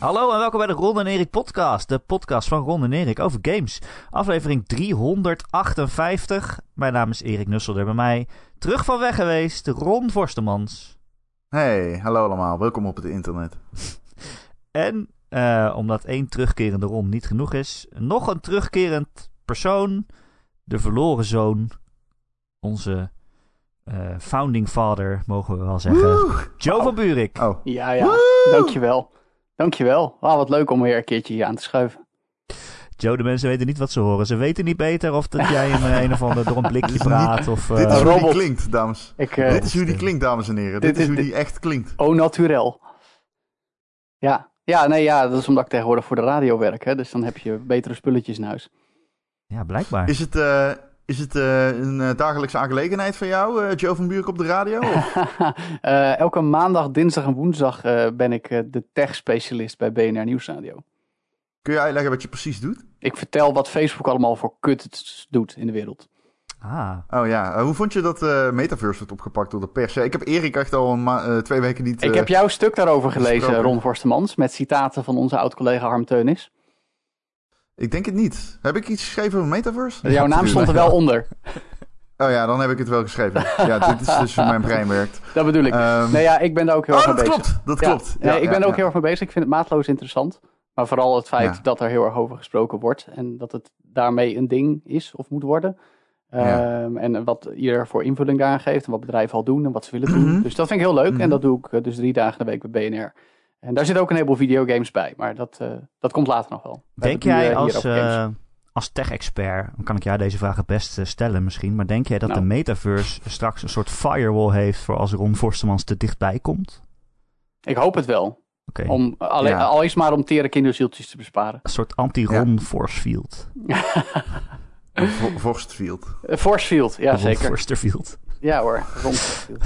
Hallo en welkom bij de Ron en Erik podcast. De podcast van Ron en Erik over games. Aflevering 358. Mijn naam is Erik Nusselder. Bij mij terug van weg geweest, Ron Vorstemans. Hey, hallo allemaal. Welkom op het internet. En uh, omdat één terugkerende Ron niet genoeg is, nog een terugkerend persoon. De verloren zoon. Onze uh, founding father, mogen we wel zeggen. Woe! Joe van Buurik. Oh, Ja, ja. Woe! Dankjewel. Dankjewel. Ah, wat leuk om weer een keertje hier aan te schuiven. Joe, de mensen weten niet wat ze horen. Ze weten niet beter of dat jij een, een of ander door een blikje Dit is praat. Of, dit eh, is hoe die klinkt, dames. Ik, eh, dit is hoe die klinkt, dames en heren. Dit, dit is hoe die echt klinkt. au naturel. Ja. Ja, nee, ja, dat is omdat ik tegenwoordig voor de radio werk. Hè, dus dan heb je betere spulletjes in huis. ja, blijkbaar. Is het, eh, is het eh, een eh, dagelijkse aangelegenheid van jou, eh, Joe van Buurik op de radio? Of- Eh, elke maandag, dinsdag en woensdag eh, ben ik eh, de tech-specialist bij BNR Nieuwsradio. Kun je uitleggen wat je precies doet? Ik vertel wat Facebook allemaal voor kut doet in de wereld. Ah, Oh ja, hoe vond je dat eh, Metaverse werd opgepakt door de pers? Ja, ik heb Erik echt al eh, twee weken niet... ik heb jouw stuk daarover gelezen. Ron Forstemans, met citaten van onze oud-collega Harm Teunis. Ik denk het niet. Heb ik iets geschreven over Metaverse? Jouw naam stond er wel onder. Oh ja, dan heb ik het wel geschreven. ja, dit is dus hoe mijn brein werkt. Dat bedoel ik. Ehm, Nee, ja, ik ben daar ook heel oh, erg mee dat bezig. klopt. Dat Ja, klopt. Ja, ik ben er ook heel erg mee bezig. Ik vind het maatloos interessant. Maar vooral het feit dat er heel erg over gesproken wordt. En dat het daarmee een ding is of moet worden. Ehm, en wat ieder voor invulling daaraan geeft. En wat bedrijven al doen en wat ze willen doen. Mhm. Dus dat vind ik heel leuk. Mhm. En dat doe ik eh, dus drie dagen de week bij BNR. En daar zit ook een heleboel videogames bij. Maar dat, eh, dat komt later nog wel. We denk nu, jij eh, als, eh, als tech-expert, dan kan ik jou deze vraag het best stellen misschien, maar denk jij dat Nou. de metaverse straks een soort firewall heeft voor als Ron Forstemans te dichtbij komt? Ik hoop het wel. Oké, Om, alleen, Ja. Al is maar om tere kinderzieltjes te besparen. een soort anti-Ron force field. Eh, Force field, ja Ron zeker. Forsterfield. Ja hoor, Ron Force field.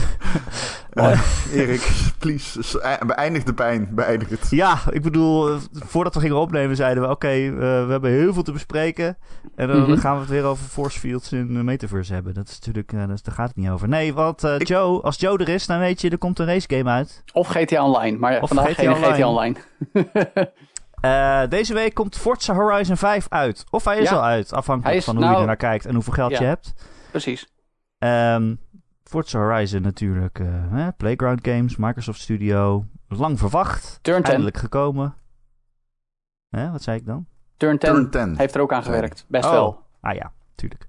Eh, Erik, please, eh, beëindig de pijn. Beëindig het. Ja, ik bedoel, eh, voordat we gingen opnemen zeiden we, oké, eh, we hebben heel veel te bespreken. En dan Mhm. gaan we het weer over force fields in de metaverse hebben. Dat is natuurlijk, eh, dat is- daar gaat het niet over. Nee, want eh, Ik- Joe, als Joe er is, dan weet je, er komt een race game uit. Of GTA Online, maar Of vandaag GTA geen GTA Online. Online. Eh, deze week komt Forza Horizon 5 uit. Of hij is Ja. al uit, afhankelijk is van hoe je nou- er naar kijkt en hoeveel geld Ja. je hebt. Precies. Ehm Forza Horizon natuurlijk, eh, hè, Playground Games, Microsoft Studio. Lang verwacht, Turn 10. eindelijk gekomen. Hè, wat zei ik dan? Turn 10 Turn 10. heeft er ook aan gewerkt. Best Oh. wel. Ah ja, tuurlijk.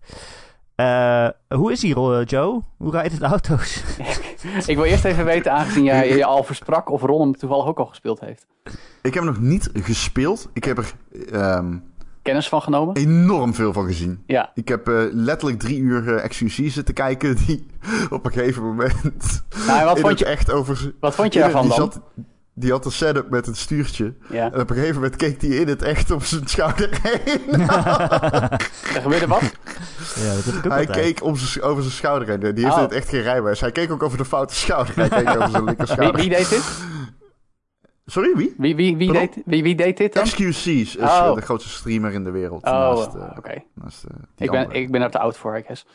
Eh, hoe is hier, eh, Joe? Hoe rijdt het de auto's? Ik wil eerst even weten, aangezien jij je al versprak, of Ron hem toevallig ook al gespeeld heeft. Ik heb hem nog niet gespeeld. Ik heb er ehm, Kennis van genomen? enorm veel van gezien. Ja. Ik heb eh, letterlijk drie uur eh XQC zitten kijken die op een gegeven moment Nou, wat vond het je, wat over... wat vond je daarvan die dan? Zat, die had een setup met een stuurtje. Ja. En op een gegeven moment keek hij in het echt op zijn schouder heen. Er gebeurde wat? ja, dat heb ik ook Hij altijd. keek om zijn, over zijn schouder heen. Die heeft Oh. in het echt geen rijbewijs. Hij keek ook over de foute schouder. Hij keek over zijn linker Wie, schouder. wie deed dit? Sorry, wie? Wie, wie, wie, Pardon? deed, wie, wie deed dit dan? XQC is Oh. eh, de grootste streamer in de wereld. Oh, naast, oké. eh, naast, eh, Ik ben, andere. ik ben er te oud voor, I guess.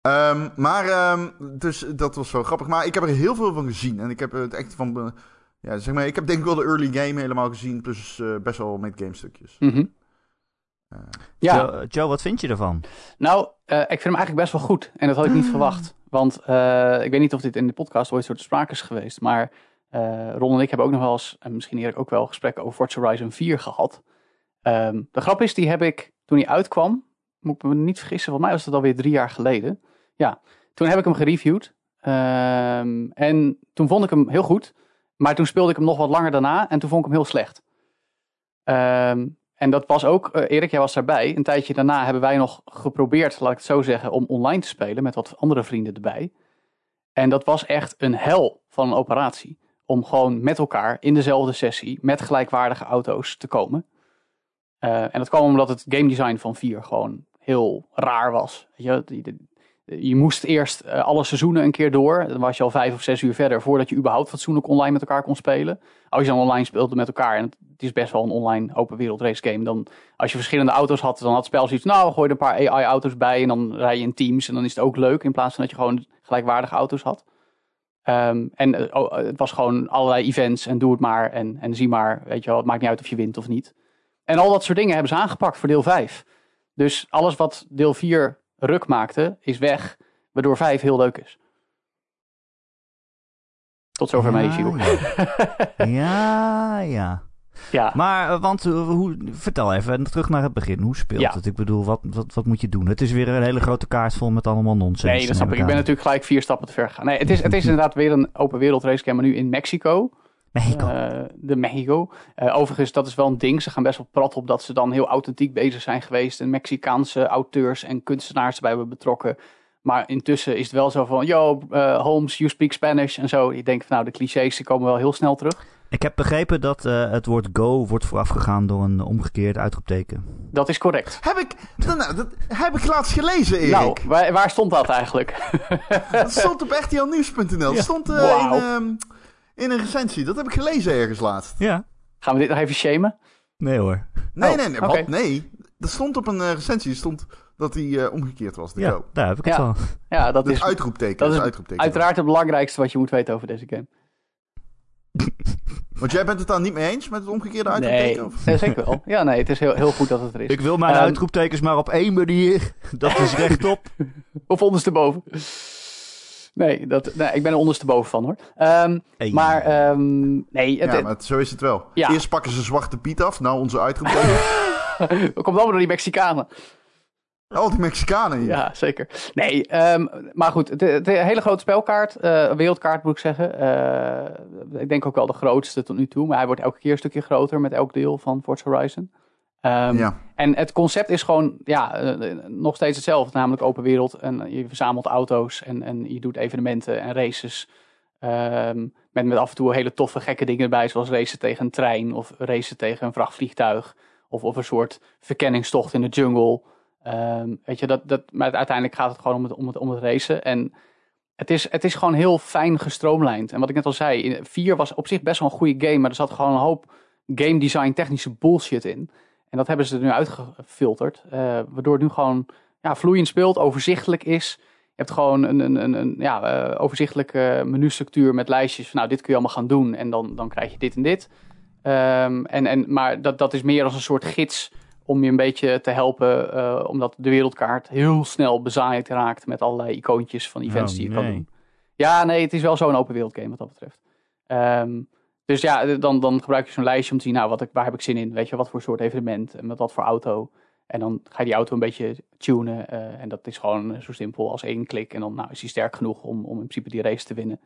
Ehm, maar, ehm, dus dat was wel grappig. Maar ik heb er heel veel van gezien. En ik heb het echt van... ja, zeg maar, ik heb denk ik wel de early game helemaal gezien. Plus eh, best wel met game stukjes. Mhm. Ja, Joe, Joe, wat vind je ervan? nou, eh, ik vind hem eigenlijk best wel goed. En dat had ik niet verwacht. Want eh, ik weet niet of dit in de podcast ooit zo te sprake is geweest. Maar Ron en ik hebben ook nog wel eens, en misschien Erik ook wel, gesprekken over Forza Horizon 4 gehad. Ehm, de grap is, die heb ik toen hij uitkwam, moet ik me niet vergissen, volgens mij was dat alweer drie jaar geleden. Ja, toen heb ik hem gereviewd. Ehm, en toen vond ik hem heel goed. Maar toen speelde ik hem nog wat langer daarna en toen vond ik hem heel slecht. Ehm, en dat was ook, eh, Erik, jij was daarbij. Een tijdje daarna hebben wij nog geprobeerd, laat ik het zo zeggen, om online te spelen met wat andere vrienden erbij. En dat was echt een hel van een operatie. Om gewoon met elkaar in dezelfde sessie met gelijkwaardige auto's te komen. Eh, en dat kwam omdat het game design van 4 gewoon heel raar was. Je, je moest eerst eh, alle seizoenen een keer door. Dan was je al vijf of zes uur verder voordat je überhaupt fatsoenlijk online met elkaar kon spelen. Als je dan online speelde met elkaar, en het is best wel een online open wereld race game, dan als je verschillende auto's had, dan had het spel zoiets, nou gooi er een paar AI-auto's bij en dan rij je in teams en dan is het ook leuk in plaats van dat je gewoon gelijkwaardige auto's had. Ehm, en eh, oh, het was gewoon allerlei events en doe het maar en, en zie maar. Weet je wel, het maakt niet uit of je wint of niet. En al dat soort dingen hebben ze aangepakt voor deel 5. Dus alles wat deel 4 ruk maakte, is weg. Waardoor 5 heel leuk is. Tot zover mijn review. Ja, ja. Ja, Maar, eh, want, eh, hoe, vertel even, terug naar het begin. Hoe speelt Ja. het? Ik bedoel, wat, wat, wat moet je doen? Het is weer een hele grote kaart vol met allemaal nonsens. nee, dat snap ik. Ik ben natuurlijk gelijk vier stappen te ver gegaan. Nee, het is, het is inderdaad weer een open wereld racecam, maar nu in Mexico. Mexico. Eh, de Mexico. Overigens, dat is wel een ding. Ze gaan best wel prat op dat ze dan heel authentiek bezig zijn geweest. En Mexicaanse auteurs en kunstenaars erbij hebben betrokken. Maar intussen is het wel zo van, yo, eh, Holmes, you speak Spanish en zo. Ik denk van, nou, de clichés die komen wel heel snel terug. Ik heb begrepen dat eh, het woord go wordt voorafgegaan door een omgekeerd uitroepteken. Dat is correct. Heb ik, nou, dat heb ik laatst gelezen, Erik. Nou, waar, waar stond dat eigenlijk? Dat stond op rtlnieuws.nl. Dat stond eh, in, ehm, in een recensie. Dat heb ik gelezen ergens laatst. Ja. Gaan we dit nog even shamen? Nee hoor. Nee, Oh, nee, nee. Wat? Nee. Dat stond op een eh, recensie. Stond dat hij eh, omgekeerd was. De Ja, go. daar heb ik het Ja. al. Ja, dat Dus is uitroepteken. dat is uitroepteken. uiteraard het belangrijkste wat je moet weten over deze game. Want jij bent het dan niet mee eens met het omgekeerde Nee, uitroepteken? Of? ja, zeker wel. Ja, nee, het is heel, heel goed dat het er is. Ik wil mijn Ehm, uitroeptekens maar op één manier. Dat is rechtop. Of ondersteboven. Nee, dat, nee, ik ben er ondersteboven van hoor. Ehm, maar ehm, nee, het, Ja, maar het- zo is het wel. Ja. Eerst pakken ze Zwarte Piet af. Nou, onze uitroepteken. komt allemaal door die Mexicanen. Al die Mexicanen hier. Ja, zeker. Nee, ehm, maar goed, de, de hele grote spelkaart, eh, wereldkaart moet ik zeggen. Eh, ik denk ook wel de grootste tot nu toe, maar hij wordt elke keer een stukje groter met elk deel van Forza Horizon. Ehm, Ja. En het concept is gewoon ja, eh, nog steeds hetzelfde, namelijk open wereld. En je verzamelt auto's en, en je doet evenementen en races. Ehm, met, met af en toe hele toffe gekke dingen erbij, zoals racen tegen een trein of racen tegen een vrachtvliegtuig. Of, of een soort verkenningstocht in de jungle. Ehm, weet je, dat, dat, maar uiteindelijk gaat het gewoon om het, om het, om het racen. En het is, het is gewoon heel fijn gestroomlijnd. En wat ik net al zei, in 4 was op zich best wel een goede game, maar er zat gewoon een hoop game design technische bullshit in. En dat hebben ze er nu uitgefilterd. eh, waardoor het nu gewoon ja, vloeiend speelt, overzichtelijk is. Je hebt gewoon een, een, een, een ja, eh, overzichtelijke menustructuur met lijstjes van nou, dit kun je allemaal gaan doen. En dan, dan krijg je dit en dit. Ehm, en, en, maar dat, dat is meer als een soort gids om je een beetje te helpen. eh, omdat de wereldkaart heel snel bezaaid raakt met allerlei icoontjes van events Oh, die je kan doen. Ja, nee, het is wel zo'n open wereld game wat dat betreft. Ehm, dus ja, dan, dan gebruik je zo'n lijstje om te zien, nou, wat ik, waar heb ik zin in? Weet je, wat voor soort evenement en met wat voor auto. En dan ga je die auto een beetje tunen. eh, en dat is gewoon zo simpel als één klik. En dan nou, is hij sterk genoeg om, om in principe die race te winnen.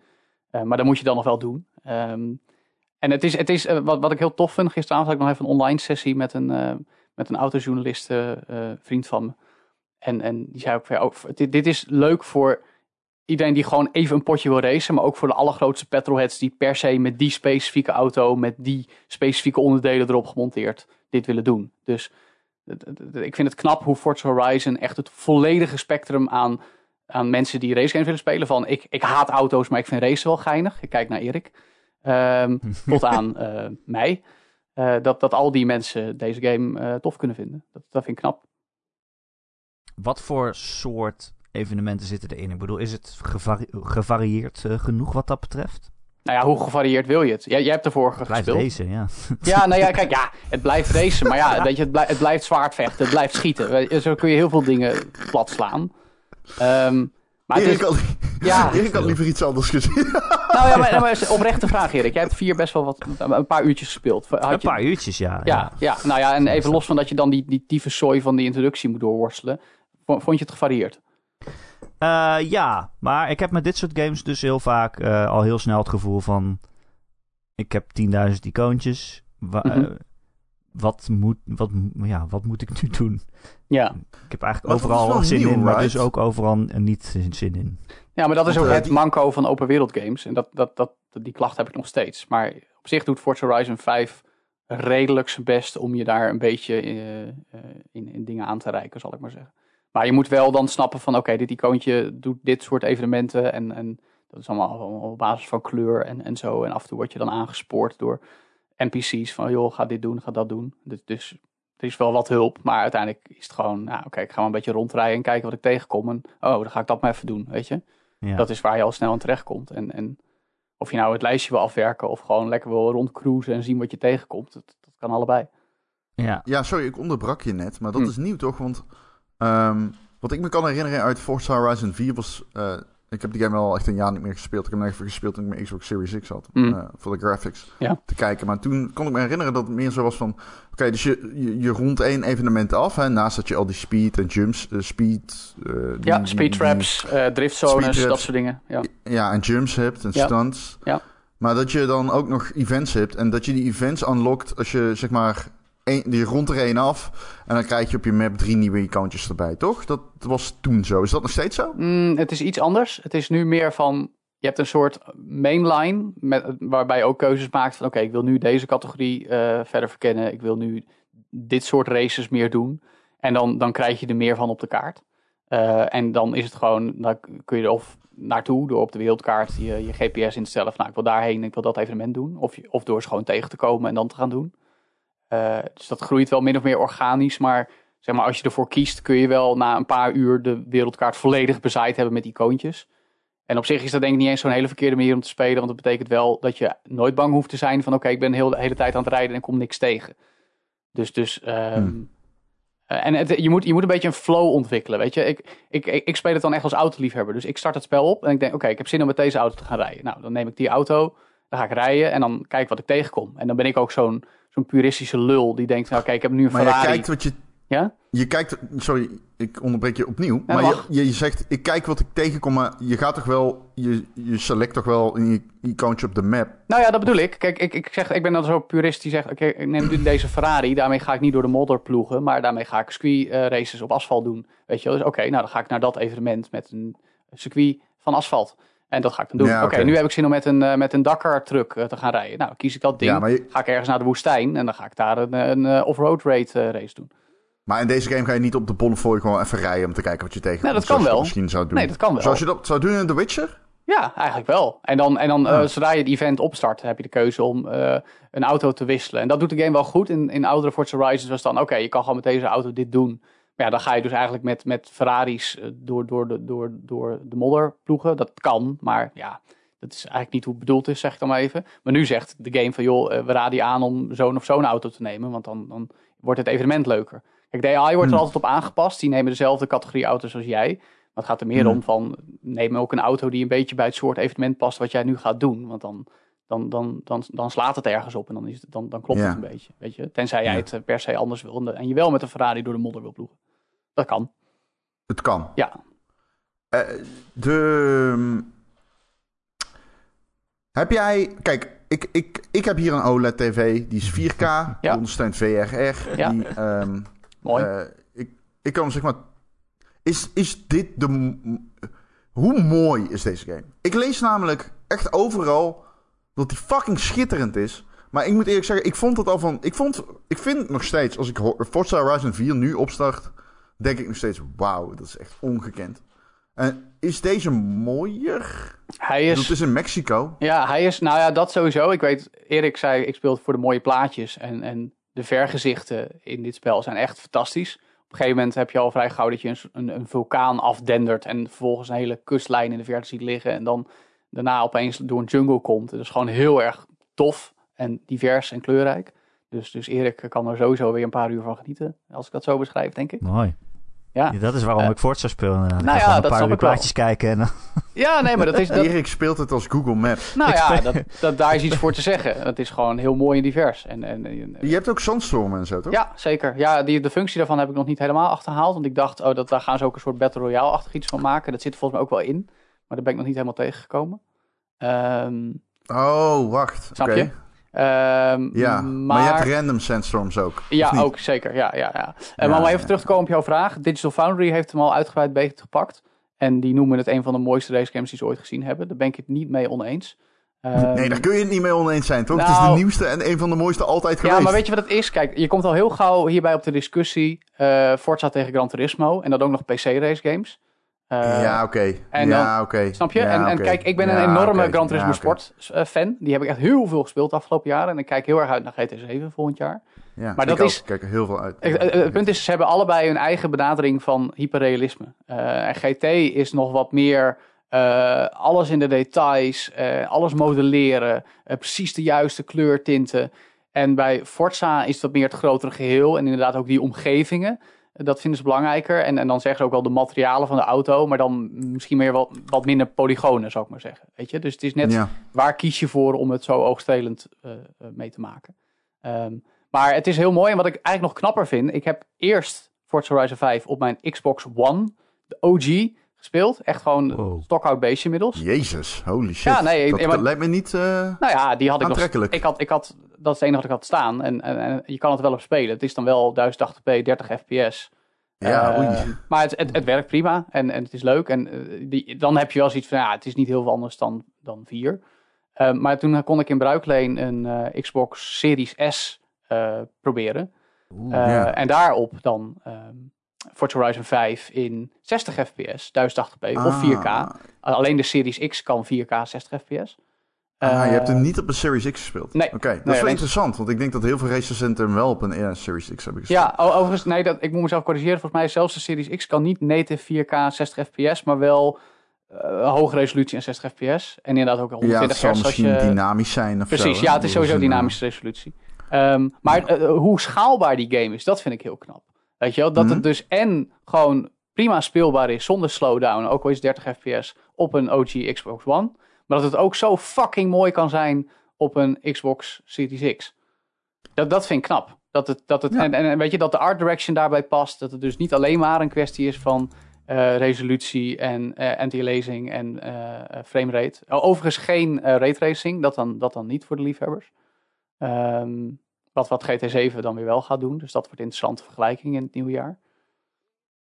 Eh, maar dat moet je dan nog wel doen. Ehm, en het is, het is eh, wat, wat ik heel tof vind. Gisteravond had ik nog even een online sessie met een, eh, met een autojournalist, eh, eh, vriend van me. En, en die zei ook, van, ja, dit, dit is leuk voor iedereen die gewoon even een potje wil racen. Maar ook voor de allergrootste petrolheads die per se met die specifieke auto, met die specifieke onderdelen erop gemonteerd, dit willen doen. Dus ik vind het knap hoe Forza Horizon echt het volledige spectrum aan, aan mensen die racegames willen spelen. Van ik, ik haat auto's, maar ik vind racen wel geinig. Ik kijk naar Erik. Ehm, tot aan eh, mij. Eh, dat, dat al die mensen deze game eh, tof kunnen vinden. Dat, dat vind ik knap. Wat voor soort evenementen zitten erin? Ik bedoel, is het gevari- gevarieerd eh, genoeg wat dat betreft? Nou ja, hoe gevarieerd wil je het? Jij, jij hebt de vorige Blijft gespeeld. deze, ja. Ja, nou ja, kijk, ja, het blijft racen. Maar ja, weet je, het, blij- het blijft zwaardvechten. Het blijft schieten. Zo kun je heel veel dingen plat slaan. Ehm, maar het Erik is, had, ja, Erik had liever iets anders gezien. Nou ja, maar, maar oprechte vraag, Erik. Jij hebt vier best wel wat, een paar uurtjes gespeeld. Had Een je- paar uurtjes, ja. Ja, ja, nou ja, en even los van dat je dan die, die tyfuszooi van die introductie moet doorworstelen. Vond je het gevarieerd? Eh, ja, maar ik heb met dit soort games dus heel vaak eh, al heel snel het gevoel van... Ik heb 10.000 icoontjes. Wa- Mhm. Eh, wat, moet, wat, ja, wat moet ik nu doen? Ja. Ik heb eigenlijk overal wel zin nieuw, in, maar right? dus ook overal niet zin in. Ja, maar dat is ook eh, het die- manco van open wereld games. En dat, dat, dat, die klacht heb ik nog steeds. Maar op zich doet Forza Horizon 5 redelijk zijn best om je daar een beetje eh, eh, in, in dingen aan te reiken, zal ik maar zeggen. Maar je moet wel dan snappen van, oké, dit icoontje doet dit soort evenementen. En, en dat is allemaal op basis van kleur en, en zo. En af en toe word je dan aangespoord door NPC's van, joh, ga dit doen, ga dat doen. Dus, dus er is wel wat hulp, maar uiteindelijk is het gewoon, nou, oké, ik ga maar een beetje rondrijden en kijken wat ik tegenkom. En, oh, dan ga ik dat maar even doen, weet je. Ja. Dat is waar je al snel aan terecht komt. En, en Of je nou het lijstje wil afwerken of gewoon lekker wil rondcruisen en zien wat je tegenkomt. Dat, dat kan allebei. Ja. Ja, sorry, ik onderbrak je net, maar dat Hm. is nieuw toch? Want ehm, wat ik me kan herinneren uit Forza Horizon 4 was... eh, ik heb die game al echt een jaar niet meer gespeeld. Ik heb hem even gespeeld toen ik mijn Xbox Series X had. Hm. eh, voor de graphics Ja. te kijken. Maar toen kon ik me herinneren dat het meer zo was van... Oké, dus je, je, je rondt één evenement af. Hè, naast dat je al die speed en jumps... eh, speed... eh, Ja, die- speed traps, driftzones, dat soort dingen. Ja. Ja, en jumps hebt en Ja. stunts. Ja. Maar dat je dan ook nog events hebt. En dat je die events unlockt als je zeg maar... Die rond er één af. En dan krijg je op je map drie nieuwe icoontjes erbij, toch? Dat was toen zo. Is dat nog steeds zo? Mm, het is iets anders. Het is nu meer van, je hebt een soort mainline, met, waarbij je ook keuzes maakt van, oké, ik wil nu deze categorie eh, verder verkennen. Ik wil nu dit soort races meer doen. En dan, dan krijg je er meer van op de kaart. Eh, en dan is het gewoon, dan kun je er of naartoe door op de wereldkaart je, je GPS in te stellen. Van, nou, ik wil daarheen, ik wil dat evenement doen. Of, je, of door ze gewoon tegen te komen en dan te gaan doen. Eh, dus dat groeit wel min of meer organisch, maar zeg maar, als je ervoor kiest, kun je wel na een paar uur de wereldkaart volledig bezaaid hebben met icoontjes. En op zich is dat denk ik niet eens zo'n hele verkeerde manier om te spelen, want dat betekent wel dat je nooit bang hoeft te zijn van oké, ik ben de hele, tijd aan het rijden en ik kom niks tegen. Dus, dus ehm, Hmm. eh, en het, je, moet, je moet een beetje een flow ontwikkelen, weet je. Ik, ik, ik, ik speel het dan echt als autoliefhebber. Dus ik start het spel op en ik denk, oké, ik heb zin om met deze auto te gaan rijden. Nou, dan neem ik die auto, dan ga ik rijden en dan kijk wat ik tegenkom. En dan ben ik ook zo'n zo'n puristische lul die denkt, nou, oké, ik heb nu een Maar je Ferrari. kijkt wat je... Ja? Je kijkt... Sorry, ik onderbreek je opnieuw. Ja, maar je, je, je zegt, ik kijk wat ik tegenkom, maar je gaat toch wel... Je, je select toch wel een icoontje op de map. Nou ja, dat bedoel ik. Kijk, ik, ik, zeg, ik ben dan zo'n purist die zegt, oké, ik neem nu deze Ferrari. Daarmee ga ik niet door de modder ploegen, maar daarmee ga ik circuit eh, races op asfalt doen. Weet je wel? Dus oké, nou dan ga ik naar dat evenement met een circuit van asfalt. En dat ga ik dan doen. Ja, oké, nu heb ik zin om met een, eh, met een Dakar truck eh, te gaan rijden. Nou, kies ik dat ding. Ja, maar, je- Ga ik ergens naar de woestijn en dan ga ik daar een, een eh, off-road raid eh, race doen. maar in deze game ga je niet op de Bonnefoy gewoon even rijden om te kijken wat je tegenkomt. Nee, dat kan wel. misschien zou doen. Nee, dat kan wel. Zoals je dat zou doen in The Witcher? Ja, eigenlijk wel. En dan, en dan zodra je het event opstart, heb je de keuze om een auto te wisselen. En dat doet de game wel goed. In, in oudere Forza Horizons was dan, oké, je kan gewoon met deze auto dit doen. Ja, dan ga je dus eigenlijk met, met Ferraris eh, door, door, de, door, door de modder ploegen. Dat kan, maar ja, dat is eigenlijk niet hoe het bedoeld is, zeg ik dan maar even. Maar nu zegt de game van, joh, eh, we raden je aan om zo'n of zo'n auto te nemen. Want dan, dan wordt het evenement leuker. Kijk, de AI wordt er Hmm. altijd op aangepast. Die nemen dezelfde categorie auto's als jij. Maar het gaat er meer Hmm. om van, neem ook een auto die een beetje bij het soort evenement past wat jij nu gaat doen. Want dan, dan, dan, dan, dan slaat het ergens op en dan, is het, dan, dan klopt Ja. het een beetje. Weet je? Tenzij jij Ja. het eh, per se anders wil en je wel met een Ferrari door de modder wil ploegen. Dat kan, Het kan. ja. Eh, de... Heb jij... Kijk, ik, ik, ik heb hier een OLED-tv. Die is 4K. Die ondersteunt VRR. Ja. Die, ehm, Mooi. eh, ik, ik kan zeg maar... Is, is dit de... Hoe mooi is deze game? Ik lees namelijk echt overal dat die fucking schitterend is. Maar ik moet eerlijk zeggen, ik vond het al van... Ik, vond, ik vind nog steeds, als ik Forza Horizon 4 nu opstart... denk ik nog steeds, wauw, dat is echt ongekend. En is deze mooier? hij is, Het is in Mexico. ja, hij is, nou ja, dat sowieso. Ik weet, Erik zei, ik speel het voor de mooie plaatjes en, en de vergezichten in dit spel zijn echt fantastisch. Op een gegeven moment heb je al vrij gauw dat je een, een, een vulkaan afdendert en vervolgens een hele kustlijn in de verte ziet liggen. En dan daarna opeens door een jungle komt. Dat is gewoon heel erg tof en divers en kleurrijk. Dus, dus Erik kan er sowieso weer een paar uur van genieten, als ik dat zo beschrijf, denk ik. Mooi. Ja. Ja, dat is waarom Eh, ik Forza speel inderdaad. Nou ga ja, dat een paar plaatjes kijken en dan... Ja, nee, maar dat is... Dat, Erik speelt het als Google Maps. nou Ik ja, speel- dat, dat, daar is iets voor te zeggen. Het is gewoon heel mooi en divers. En, en, en- Je hebt ook zandstormen en zo, toch? Ja, zeker. Ja, die, de functie daarvan heb ik nog niet helemaal achterhaald. Want ik dacht, oh, dat, daar gaan ze ook een soort Battle Royale-achtig iets van maken. Dat zit er volgens mij ook wel in. Maar daar ben ik nog niet helemaal tegengekomen. Ehm, Oh, wacht. Snap je? Ehm, Ja, maar, maar... je hebt random sandstorms ook. Ja, ook zeker. Ja, ja, ja. En maar om even terug te komen op jouw vraag. Digital Foundry heeft hem al uitgebreid beetgepakt. En die noemen het een van de mooiste racegames die ze ooit gezien hebben. Daar ben ik het niet mee oneens. Ehm, Nee, daar kun je het niet mee oneens zijn, toch? het is Nou- de nieuwste en een van de mooiste altijd geweest. Ja, maar weet je wat het is? Kijk, je komt al heel gauw hierbij op de discussie eh Forza tegen Gran Turismo. En dat ook nog PC-race games. Eh, ja, oké. en Ja, oké. Snap je? Ja, en, en kijk, ik ben een enorme. Gran Turismo. Sport eh, fan. Die heb ik echt heel veel gespeeld de afgelopen jaren. En ik kijk heel erg uit naar GT7 volgend jaar. Ja, Maar ik dat is- kijk er heel veel uit. Het, punt is, ze hebben allebei hun eigen benadering van hyperrealisme. Eh, en GT is nog wat meer alles in de details, alles modelleren, precies de juiste kleurtinten. En bij Forza is dat meer het grotere geheel en inderdaad ook die omgevingen. Dat vinden ze belangrijker. En, en dan zeggen ze ook wel de materialen van de auto, maar dan misschien meer wat, wat minder polygonen, zou ik maar zeggen. Weet je? Dus het is net Ja. waar kies je voor om het zo oogstrelend eh, eh, mee te maken. Ehm, maar het is heel mooi. En wat ik eigenlijk nog knapper vind, ik heb eerst Forza Horizon 5 op mijn Xbox One, de OG, gespeeld. Echt gewoon Wow. stockhout beestje inmiddels. Jezus, holy shit. Ja, nee, dat, lijkt me niet... eh, Nou ja, die had ik nog. Ik had, ik had, dat is het enige wat ik had staan. En, en, en je kan het wel op spelen. Het is dan wel 1080p, 30 fps. ja, Eh, oei. Maar het, het, het werkt prima en, en het is leuk. En eh, die, dan heb je wel zoiets van, ja, het is niet heel veel anders dan, dan 4. Eh, maar toen kon ik in Bruikleen een Xbox Series S proberen. Oeh. Ja. En daarop dan ehm Forza Horizon 5 in 60 fps, 1080p of 4K. Ah. Alleen de Series X kan 4K 60 fps. Ah, je Eh, hebt hem niet op een Series X gespeeld? nee. Oké, dat is wel interessant, want ik denk dat heel veel recensenten hem wel op een ja, Series X hebben gespeeld. Ja, overigens, nee, dat, ik moet mezelf corrigeren. Volgens mij zelfs de Series X kan niet native 4K 60 fps, maar wel eh, hoge resolutie en 60 fps. En inderdaad ook Ja, het 120 zal hertz als misschien je... dynamisch zijn of Precies, ja, het is sowieso een, eh, dynamische resolutie. Ehm, maar eh, hoe schaalbaar die game is, dat vind ik heel knap. Weet je wel, dat Mhm. het dus en gewoon prima speelbaar is zonder slowdown, ook al is het 30 fps, op een OG Xbox One. Maar dat het ook zo fucking mooi kan zijn op een Xbox Series X. Dat, dat vind ik knap. Dat het, dat het, Ja. en, en weet je, dat de art direction daarbij past. Dat het dus niet alleen maar een kwestie is van eh, resolutie en eh anti-aliasing en eh, framerate. Oh, Overigens geen raytracing, dat dan, dat dan niet voor de liefhebbers. Ehm, wat, wat GT7 dan weer wel gaat doen. Dus dat wordt een interessante vergelijking in het nieuwe jaar.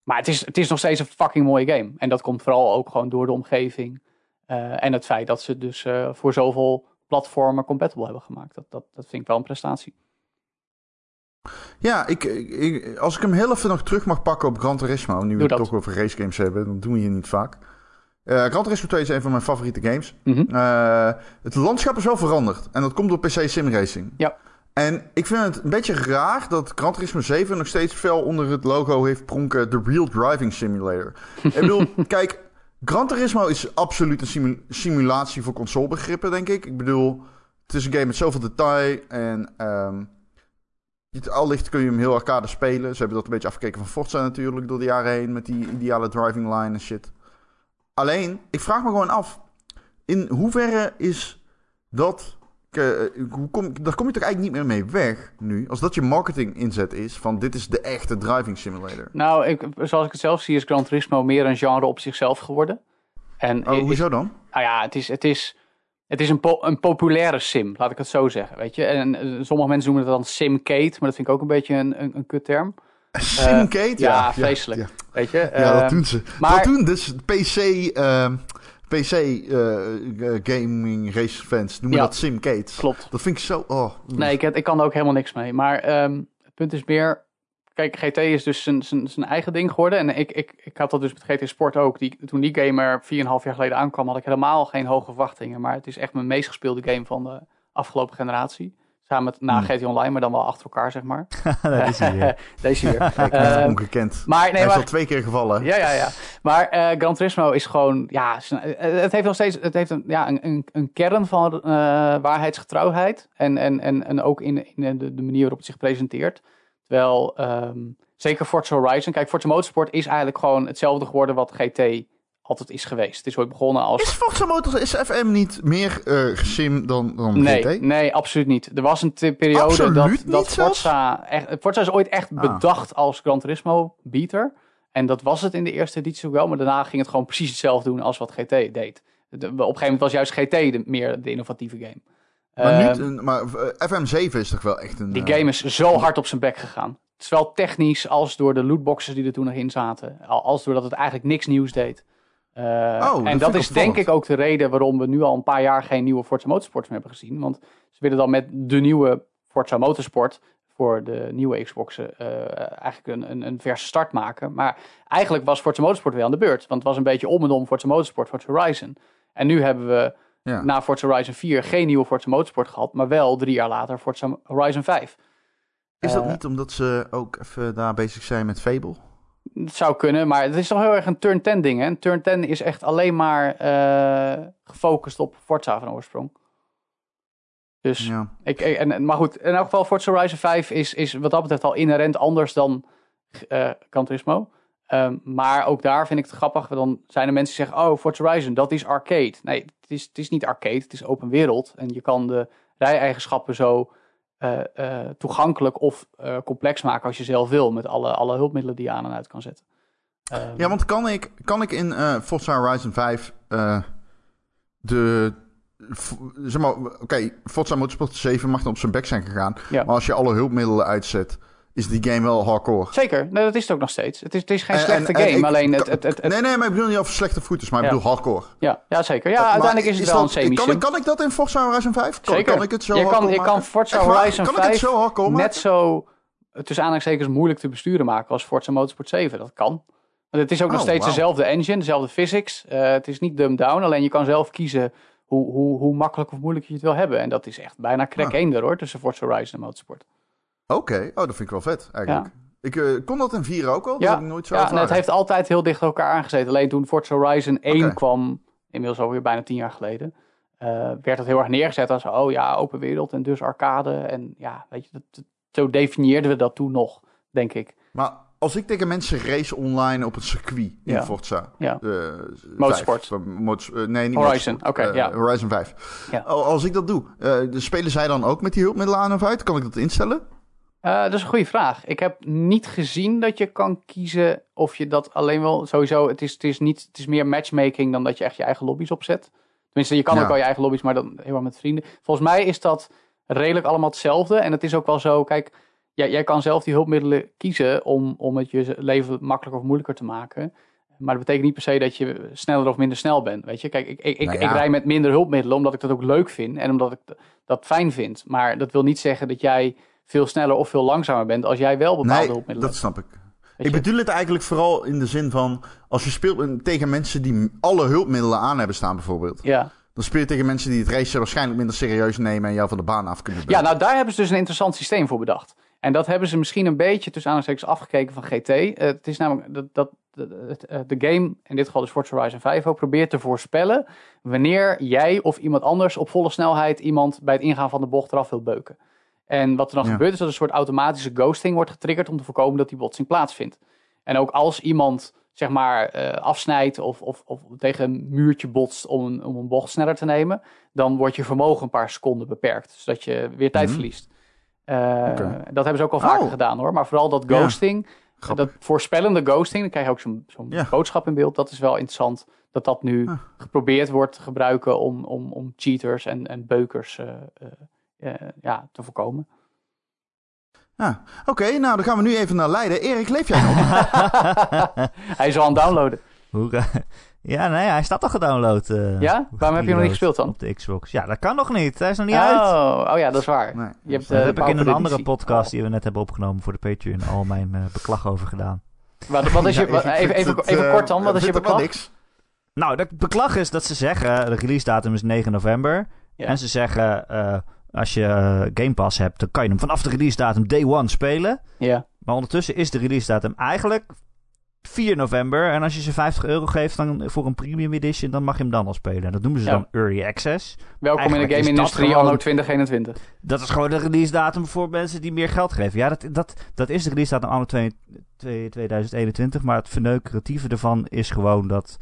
Maar het is, het is nog steeds een fucking mooie game. En dat komt vooral ook gewoon door de omgeving. eh, en het feit dat ze dus eh, voor zoveel platformen compatible hebben gemaakt. Dat, dat, dat vind ik wel een prestatie. Ja, ik, ik- als ik hem heel even nog terug mag pakken op Gran Turismo, nu we het toch over racegames hebben, dan doen we hier niet vaak. Eh Gran Turismo 2 is een van mijn favoriete games. Mhm. Het landschap is wel veranderd. En dat komt door PC Sim Racing. Ja. En ik vind het een beetje raar dat Gran Turismo 7 nog steeds fel onder het logo heeft pronken de Real Driving Simulator. ik bedoel, kijk, Gran Turismo is absoluut een simu- simulatie voor consolebegrippen, denk ik. Ik bedoel, het is een game met zoveel detail en ehm het- allicht kun je hem heel arcade spelen. Ze hebben dat een beetje afgekeken van Forza natuurlijk door de jaren heen met die ideale driving line en shit. Alleen, ik vraag me gewoon af, in hoeverre is dat... eh, hoe kom, daar kom je toch eigenlijk niet meer mee weg nu, als dat je marketing inzet is van dit is de echte driving simulator. Nou, ik, zoals ik het zelf zie, is Gran Turismo meer een genre op zichzelf geworden. En Oh, is- hoezo dan? nou ja, het is, het is, het is een, po- een populaire sim, laat ik het zo zeggen. Weet je? En eh, sommige mensen noemen het dan simcade, maar dat vind ik ook een beetje een, een, een kutterm. Simcade? ja, vreselijk. Ja, Weet je? ja, Eh, dat doen ze. maar- Dat doen dus PC, ehm, PC eh, gaming race fans noemen Ja. dat Simcade. Klopt. Dat vind ik zo... Oh. Nee, ik, ik kan er ook helemaal niks mee. Maar ehm, het punt is meer... Kijk, GT is dus zijn, zijn, zijn eigen ding geworden. En ik, ik, ik had dat dus met GT Sport ook. Die, toen die game er 4,5 jaar geleden aankwam... had ik helemaal geen hoge verwachtingen. Maar het is echt mijn meest gespeelde game van de afgelopen generatie. Samen met na Hmm. GT Online, maar dan wel achter elkaar, zeg maar. dat is hij. Deze. Kijk, Ehm, ongekend. maar Hij nee, is maar... al twee keer gevallen. Ja, ja, ja. Maar eh Gran Turismo is gewoon, ja, s- eh, het heeft nog steeds, het heeft een, ja, een, een, kern van eh, waarheidsgetrouwheid. En, en, en, en ook in, in de, de manier waarop het zich presenteert. Terwijl, ehm, zeker Forza Horizon, kijk, Forza Motorsport is eigenlijk gewoon hetzelfde geworden wat GT altijd is geweest. Het is ooit begonnen als... Is Forza Motors, is FM niet meer eh sim dan, dan Nee, GT? nee, absoluut niet. Er was een periode Absoluut dat, dat? Forza... Echt, Forza is ooit echt Ah. bedacht als Gran Turismo beater. En dat was het in de eerste editie ook wel. Maar daarna ging het gewoon precies hetzelfde doen als wat GT deed. De- op een gegeven moment was juist GT de, meer de innovatieve game. Maar, Ehm, niet, maar eh, FM7 is toch wel echt een... die eh, game is zo hard op zijn bek gegaan. Zowel technisch als door de lootboxes die er toen nog in zaten. al- Als doordat het eigenlijk niks nieuws deed. Eh, dat en dat is denk ik ook de reden waarom we nu al een paar jaar geen nieuwe Forza Motorsport meer hebben gezien. Want ze willen dan met de nieuwe Forza Motorsport voor de nieuwe Xboxen eh, eigenlijk een, een, een verse start maken. Maar eigenlijk was Forza Motorsport weer aan de beurt. Want het was een beetje om en om Forza Motorsport, Forza Horizon. En nu hebben we Ja. na Forza Horizon 4 geen nieuwe Forza Motorsport gehad. Maar wel drie jaar later Forza Horizon 5. Is dat eh, niet omdat ze ook even daar bezig zijn met Fable? Het zou kunnen, maar het is toch heel erg een turn 10 ding. Hè? Turn 10 is echt alleen maar eh, gefocust op Forza van oorsprong. Dus Ja. ik, en, maar goed, in elk geval Forza Horizon 5 is, is wat dat betreft al inherent anders dan Gran Turismo. Ehm, maar ook daar vind ik het grappig. Dan zijn er mensen die zeggen, oh, Forza Horizon, dat is arcade. Nee, het is, het is niet arcade, het is open wereld. En je kan de rij-eigenschappen zo eh, eh, toegankelijk of eh, complex maken als je zelf wil. Met alle, alle hulpmiddelen die je aan en uit kan zetten. Ehm, Ja, want kan ik, kan ik in eh Forza Horizon 5 eh, de... Zeg maar, oké, Forza Motorsport 7 mag dan op zijn bek zijn gegaan. Ja. Maar als je alle hulpmiddelen uitzet, is die game wel hardcore. Zeker, nee, dat is het ook nog steeds. Het is, het is geen En- slechte en- en game, alleen het... het, het, het- Nee, nee, maar ik bedoel niet over slechte voeters, maar ik bedoel hardcore. ja, ja, zeker. Ja, Maar uiteindelijk is het wel dat- een semi kan, ik- kan ik dat in Forza Horizon 5? Kan, Zeker. kan ik het zo je kan, je kan? Forza? Horizon kan 5 ik het zo maken? net zo, tussen aanhalingstekens, moeilijk te besturen maken als Forza Motorsport 7. Dat kan. Want het is ook nog Oh, steeds dezelfde engine, dezelfde physics. Eh, het is niet dumbed down, alleen je kan zelf kiezen hoe, hoe, hoe makkelijk of moeilijk je het wil hebben. En dat is echt bijna crack Ah. 1 er hoor, tussen Forza Horizon en Motorsport. Oké, oh, dat vind ik wel vet eigenlijk. Ik eh, kon dat in 4 ook al, dat Ja, heb ik nooit zo ja het heeft altijd heel dicht elkaar aangezeten. Alleen toen Forza Horizon 1 Oké. kwam, inmiddels alweer bijna tien jaar geleden, eh, werd het heel erg neergezet als, oh ja, open wereld en dus arcade. En ja, weet je, dat, zo definieerden we dat toen nog, denk ik. Maar als ik tegen mensen race online op het circuit in Ja. Forza. Ja. eh, Motorsport. vijf, nee, niet Horizon, oké, ja. Horizon 5. Ja. Al- Als ik dat doe, spelen zij dan ook met die hulpmiddelen aan of uit? Kan ik dat instellen? Eh, dat is een goede vraag. Ik heb niet gezien dat je kan kiezen of je dat alleen wel sowieso. Het is, het is, niet, het is meer matchmaking dan dat je echt je eigen lobby's opzet. Tenminste, je kan Ja. ook wel je eigen lobby's, maar dan erg met vrienden. Volgens mij is dat redelijk allemaal hetzelfde. En het is ook wel zo, kijk, jij, jij kan zelf die hulpmiddelen kiezen om, om het je leven makkelijker of moeilijker te maken. Maar dat betekent niet per se dat je sneller of minder snel bent. Weet je, kijk, ik, ik, ik, Nou ja. ik rij met minder hulpmiddelen omdat ik dat ook leuk vind en omdat ik dat fijn vind. Maar dat wil niet zeggen dat jij veel sneller of veel langzamer bent als jij wel bepaalde Nee, hulpmiddelen dat hebt. snap ik. Weet Ik je? bedoel het eigenlijk vooral in de zin van... als je speelt tegen mensen die alle hulpmiddelen aan hebben staan bijvoorbeeld... Ja. dan speel je tegen mensen die het racen waarschijnlijk minder serieus nemen... en jou van de baan af kunnen ja, bellen. nou daar hebben ze dus een interessant systeem voor bedacht. En dat hebben ze misschien een beetje tussen aanhalingstekens afgekeken van GT. Eh, het is namelijk dat, dat de, eh, de game, in dit geval dus Forza Horizon 5 ook, probeert te voorspellen wanneer jij of iemand anders op volle snelheid iemand bij het ingaan van de bocht eraf wil beuken. En wat er dan Ja. gebeurt is dat een soort automatische ghosting wordt getriggerd om te voorkomen dat die botsing plaatsvindt. En ook als iemand zeg maar eh, afsnijdt of, of, of tegen een muurtje botst om een, om een bocht sneller te nemen, dan wordt je vermogen een paar seconden beperkt, zodat je weer tijd Mhm. verliest. Eh. Dat hebben ze ook al vaker Oh. gedaan hoor, maar vooral dat ghosting, Grappig. dat voorspellende ghosting, dan krijg je ook zo'n zo'n Ja. boodschap in beeld, dat is wel interessant dat dat nu Ah. geprobeerd wordt te gebruiken om, om, om cheaters en, en beukers eh, eh, eh, ja, te voorkomen. Ja. Oké, nou dan gaan we nu even naar Leiden. Erik, leef jij nog? Hij is al aan het downloaden. Hoe, ga- ja, nee, hij staat al gedownload. eh, Ja? Waarom heb je nog niet gespeeld dan? Op de Xbox. Ja, dat kan nog niet. Hij is nog niet uit. Oh, oh ja, dat is waar. Nee. Je hebt, Daar eh, heb ik in een andere podcast die we net hebben opgenomen voor de Patreon al mijn eh, beklag over gedaan. Wat, wat is je, wat- even, even, het, even eh, kort dan, wat is je beklag? niks. Nou, de beklag is dat ze zeggen, de release datum is 9 november. Ja. En ze zeggen, eh, als je eh, Game Pass hebt, dan kan je hem vanaf de release datum day one spelen. Ja. Maar ondertussen is de release datum eigenlijk 4 november. En als je ze 50 euro geeft dan, voor een premium edition, dan mag je hem dan al spelen. En dat noemen ze Ja. dan early access. Welkom in de game-industrie anno 2021. Dat is gewoon de release datum voor mensen die meer geld geven. Ja, dat, dat, dat is de release datum anno 2 2 2021. Maar het verneukeratieve ervan is gewoon dat,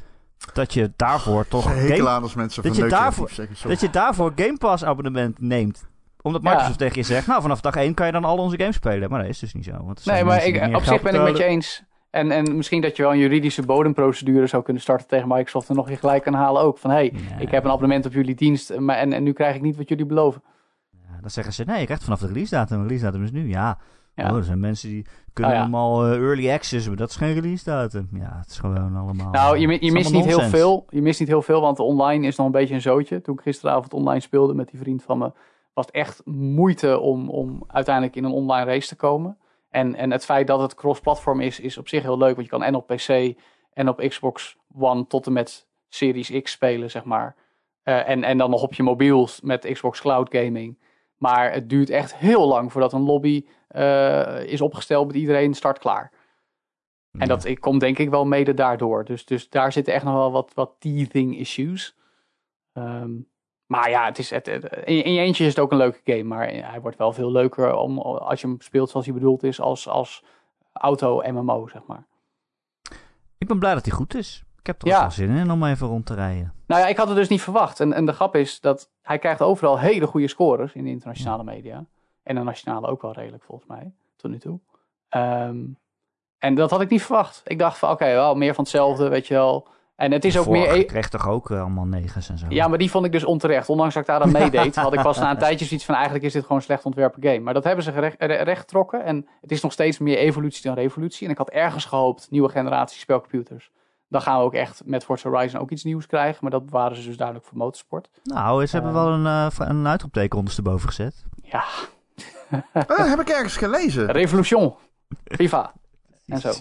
dat je daarvoor toch... Game, aan als mensen dat van je daarvoor- zeggen. Dat je daarvoor Game Pass abonnement neemt. Omdat Ja. Microsoft tegen je zegt, nou vanaf dag 1 kan je dan al onze games spelen. Maar dat is dus niet zo. Want Nee, maar ik, op zich ben ik met je eens. En, en misschien dat je wel een juridische bodemprocedure zou kunnen starten tegen Microsoft en nog je gelijk kan halen ook. Van hé, hey, Nee. ik heb een abonnement op jullie dienst maar, en, en nu krijg ik niet wat jullie beloven. Ja, dan zeggen ze, nee, je krijgt vanaf de release datum. De release datum is nu. Ja, Ja. Oh, er zijn mensen die kunnen Oh, ja. allemaal eh, early access, maar dat is geen release datum. Ja, het is gewoon allemaal... Nou, je, het je is mist niet heel veel. Je mist niet heel veel, want online is nog een beetje een zootje. Toen ik gisteravond online speelde met die vriend van me, was het echt moeite om, om uiteindelijk in een online race te komen. En, en het feit dat het cross-platform is, is op zich heel leuk. Want je kan en op PC en op Xbox One tot en met Series X spelen, zeg maar. Eh, en, en dan nog op je mobiel met Xbox Cloud Gaming. Maar het duurt echt heel lang voordat een lobby eh, is opgesteld met iedereen start klaar. En dat ik- komt denk ik wel mede daardoor. Dus, dus daar zitten echt nog wel wat, wat teething issues. Ehm, maar ja, het is, het, in, in je eentje is het ook een leuke game. Maar hij wordt wel veel leuker om, als je hem speelt zoals hij bedoeld is. Als, als auto-MMO, zeg maar. Ik ben blij dat hij goed is. Ik heb er Ja. wel zin in om even rond te rijden. Nou ja, ik had het dus niet verwacht. En, en de grap is dat hij krijgt overal hele goede scores in de internationale media. En de nationale ook wel redelijk, volgens mij, tot nu toe. Ehm, en dat had ik niet verwacht. Ik dacht van, oké, wel meer van hetzelfde, weet je wel. En het is ook Vorige meer... e- kreeg toch ook allemaal negens en zo. Ja, maar die vond ik dus onterecht. Ondanks dat ik daar aan meedeed, had ik pas na een tijdje zoiets van... eigenlijk is dit gewoon een slecht ontwerpen game. Maar dat hebben ze recht getrokken. En het is nog steeds meer evolutie dan revolutie. En ik had ergens gehoopt, nieuwe generatie spelcomputers. Dan gaan we ook echt met Forza Horizon ook iets nieuws krijgen. Maar dat waren ze dus duidelijk voor motorsport. Nou, ze hebben Eh. wel een, eh, een uitroepteken ondersteboven gezet. Ja, Eh, heb ik ergens gelezen. Revolution, FIFA en zo.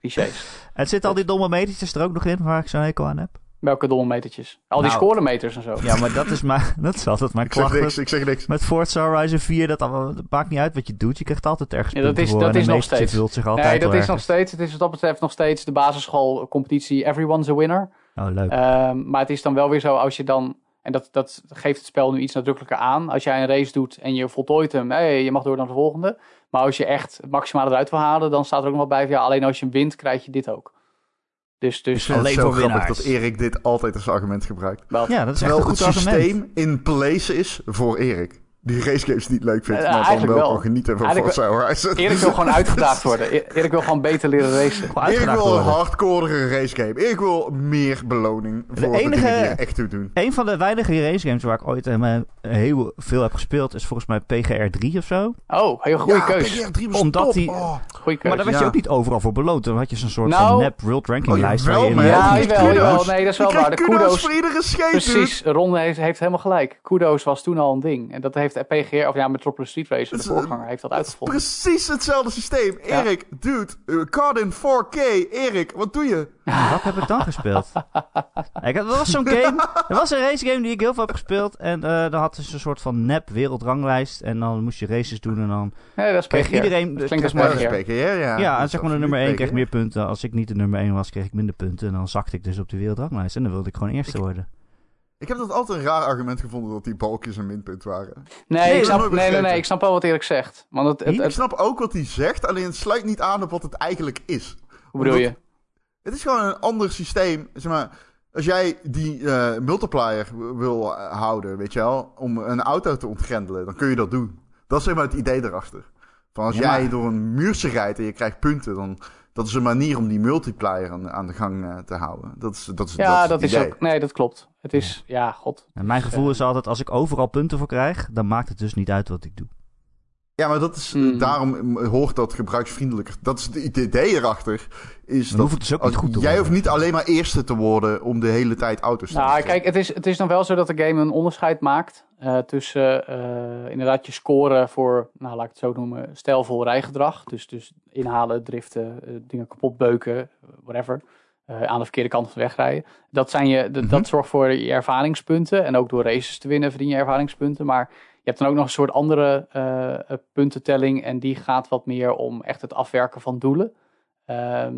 Clichés. Het zitten al die domme metertjes er ook nog in, waar ik zo'n hekel aan heb. Welke domme metertjes. Al die Nou. scoremeters en zo. Ja, maar dat is, maar, dat is altijd mijn Ik zeg klacht. niks, Met, ik zeg niks. met Forza Horizon 4, dat, maakt niet uit wat je doet. Je krijgt altijd ergens Ja, dat is- voor dat en is nog steeds. vult zich altijd Nee, dat is nog steeds, het is wat dat betreft nog steeds de basisschoolcompetitie Everyone's a winner. Oh, leuk. Ehm, maar het is dan wel weer zo als je dan, en dat, dat geeft het spel nu iets nadrukkelijker aan. Als jij een race doet en je voltooit hem, hey, je mag door naar de volgende. Maar als je echt het maximale eruit wil halen, dan staat er ook nog wel bij van ja, alleen als je wint, krijg je dit ook. Dus, Ik dus het alleen zo voor grappig winnaars. dat Erik dit altijd als argument gebruikt. ja, dat is echt Terwijl een het goed argument. systeem in place is voor Erik. Die racegames niet leuk vindt, maar dan wel wel. kan genieten van Forza Horizon. Erik wil gewoon uitgedaagd worden. E- Erik wil gewoon beter leren racen. Erik wil een hardcore racegame. Erik wil meer beloning voor de, enige- dingen die echt toe doen. Een van de weinige racegames waar ik ooit eh, heel veel heb gespeeld is volgens mij PGR 3 of zo. Oh, heel goede ja, keus. PGR3 was Omdat top. die- Oh. Goeie keus. Maar daar werd je Ja. ook niet overal voor beloond. Dan had je zo'n soort Nou- van nep world ranking Oh, lijst. jawel, waar je man. in- Ja, Ja, jawel, kudos. jawel. Nee, dat is wel waar. De kudos voor iedere Precies, Ron heeft, heeft helemaal gelijk. Kudos was toen al een ding. En dat heeft PGR, of ja, Metropolis Street Racer, de is, voorganger, heeft dat uitgevonden. Precies hetzelfde systeem. Ja. Erik, dude, uh, COD in 4K. Erik, wat doe je? Wat heb ik dan gespeeld? ik, had- dat was zo'n game. Er was een racegame die ik heel veel heb gespeeld. En eh dan had ze een soort van nep wereldranglijst. En dan moest je races doen. En dan Nee, dat is kreeg PGR. iedereen. Dat klinkt als Ja, dat PGR. is PGR, ja. Ja, Dat en zeg maar de nummer 1 PGR. kreeg meer punten. Als ik niet de nummer 1 was, kreeg ik minder punten. En dan zakte ik dus op de wereldranglijst. En dan wilde ik gewoon eerste worden. Ik heb dat altijd een raar argument gevonden dat die balkjes een minpunt waren. Nee, Nee, ik snap, nee, nee, nee, ik snap wel wat Erik zegt. Want het, het, Ik snap ook wat hij zegt, alleen het sluit niet aan op wat het eigenlijk is. hoe bedoel je? Het is gewoon een ander systeem. Zeg maar, als jij die eh, multiplier wil eh, houden, weet je wel, om een auto te ontgrendelen, dan kun je dat doen. Dat is zeg maar het idee erachter. Van als Ja, jij door een muurtje rijdt en je krijgt punten, dan dat is een manier om die multiplier aan, aan de gang eh, te houden. Dat is, dat is, Ja, dat dat is is het idee. ook. Nee, dat klopt. Het is, ja, god. En mijn gevoel is altijd, als ik overal punten voor krijg, dan maakt het dus niet uit wat ik doe. Ja, maar dat is, Hmm. daarom hoort dat gebruiksvriendelijker. Dat is het idee erachter. Is Dan dat hoeft het dus ook niet goed te Jij worden. hoeft niet alleen maar eerste te worden om de hele tijd auto's te Nou, kijk, het is, het is nog wel zo dat de game een onderscheid maakt eh, tussen eh, inderdaad je scoren voor, nou laat ik het zo noemen, stijlvol rijgedrag. Dus, dus inhalen, driften, eh, dingen kapot beuken, whatever. Aan de verkeerde kant van de weg rijden. Dat, zijn je, dat- dat Mhm. zorgt voor je ervaringspunten. En ook door races te winnen verdien je ervaringspunten. Maar je hebt dan ook nog een soort andere puntentelling. En die gaat wat meer om echt het afwerken van doelen. Ehm,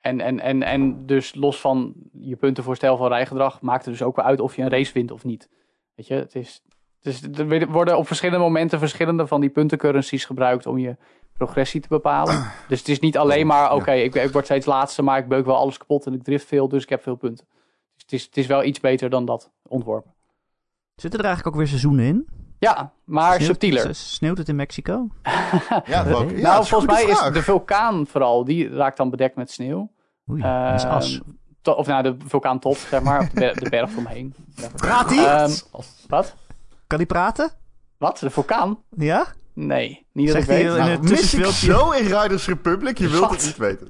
en, en, en, en dus los van je punten voor stijl van rijgedrag, maakt het dus ook wel uit of je een race wint of niet. Weet je, het is. Dus er worden op verschillende momenten verschillende van die puntencurrencies gebruikt om je progressie te bepalen. Dus het is niet alleen maar, oké, ik, ik word steeds laatste, maar ik beuk wel alles kapot en ik drift veel, dus ik heb veel punten. Dus het is, het is wel iets beter dan dat ontworpen. Zitten er eigenlijk ook weer seizoenen in? Ja, maar Sneeuwt- subtieler. Sneeuwt het in Mexico? Ja, welke- Nou, ja, nou, volgens mij is de vulkaan vooral, die raakt dan bedekt met sneeuw. Oei, dat is as. To- of nou, de vulkaantop, zeg maar, of de, de berg omheen. Praat hij? Ehm, wat? kan hij praten? Wat? De vulkaan? Ja? Nee, niet dat Zegt ik hij weet. in Nou, mis ik zo in Riders Republic, je wilt Wat? het niet weten.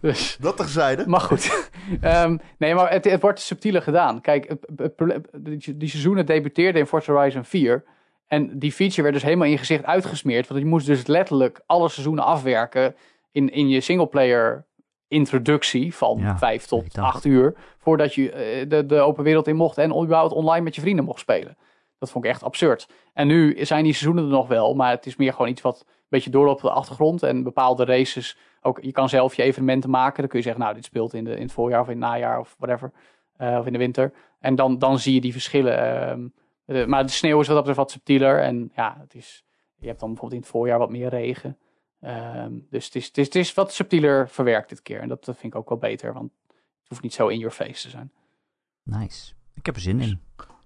Dus, Dat terzijde. maar goed. Ehm, nee, maar het, het wordt subtieler gedaan. Kijk, het, die, die seizoenen debuteerden in Forza Horizon 4. En die feature werd dus helemaal in je gezicht uitgesmeerd. Want je moest dus letterlijk alle seizoenen afwerken in, in je singleplayer introductie van Ja, 5 tot. 8 uur. Voordat je eh, de, de open wereld in mocht en überhaupt online met je vrienden mocht spelen. Dat vond ik echt absurd. En nu zijn die seizoenen er nog wel, maar het is meer gewoon iets wat een beetje doorloopt op de achtergrond. En bepaalde races, ook, je kan zelf je evenementen maken. Dan kun je zeggen, nou, dit speelt in, de, in het voorjaar of in het najaar of whatever. eh, of in de winter. En dan, dan zie je die verschillen. ehm, de- maar de sneeuw is wat wat subtieler. En ja, het is, je hebt dan bijvoorbeeld in het voorjaar wat meer regen. Ehm, dus het is, het, is, het is wat subtieler verwerkt dit keer. En dat, dat vind ik ook wel beter, want het hoeft niet zo in your face te zijn. Nice. Ik heb er zin in.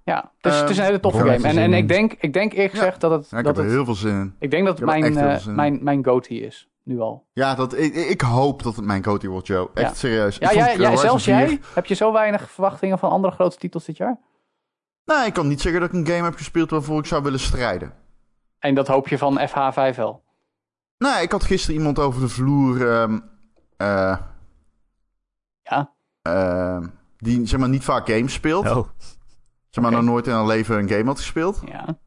Ja, dus het is een Ehm, hele toffe game. En, en ik denk, ik denk eerlijk Ja. gezegd dat het, Ja, ik dat heb er het heel veel zin in. ik denk dat het mijn, in. mijn, mijn goatee is, nu al. Ja, dat, ik, ik hoop dat het mijn coatie wordt, Joe. Echt Ja. serieus. Ja, jij, zelfs 4 jij? Heb je zo weinig verwachtingen van andere grote titels dit jaar? Nee, ik kan niet zeggen dat ik een game heb gespeeld waarvoor ik zou willen strijden. En dat hoop je van FH5 wel. Nee, ik had gisteren iemand over de vloer. ehm, eh, Ja. ehm, die zeg maar niet vaak games speelt. Oh, Zeg maar nog nooit in haar leven een game had gespeeld. Ja.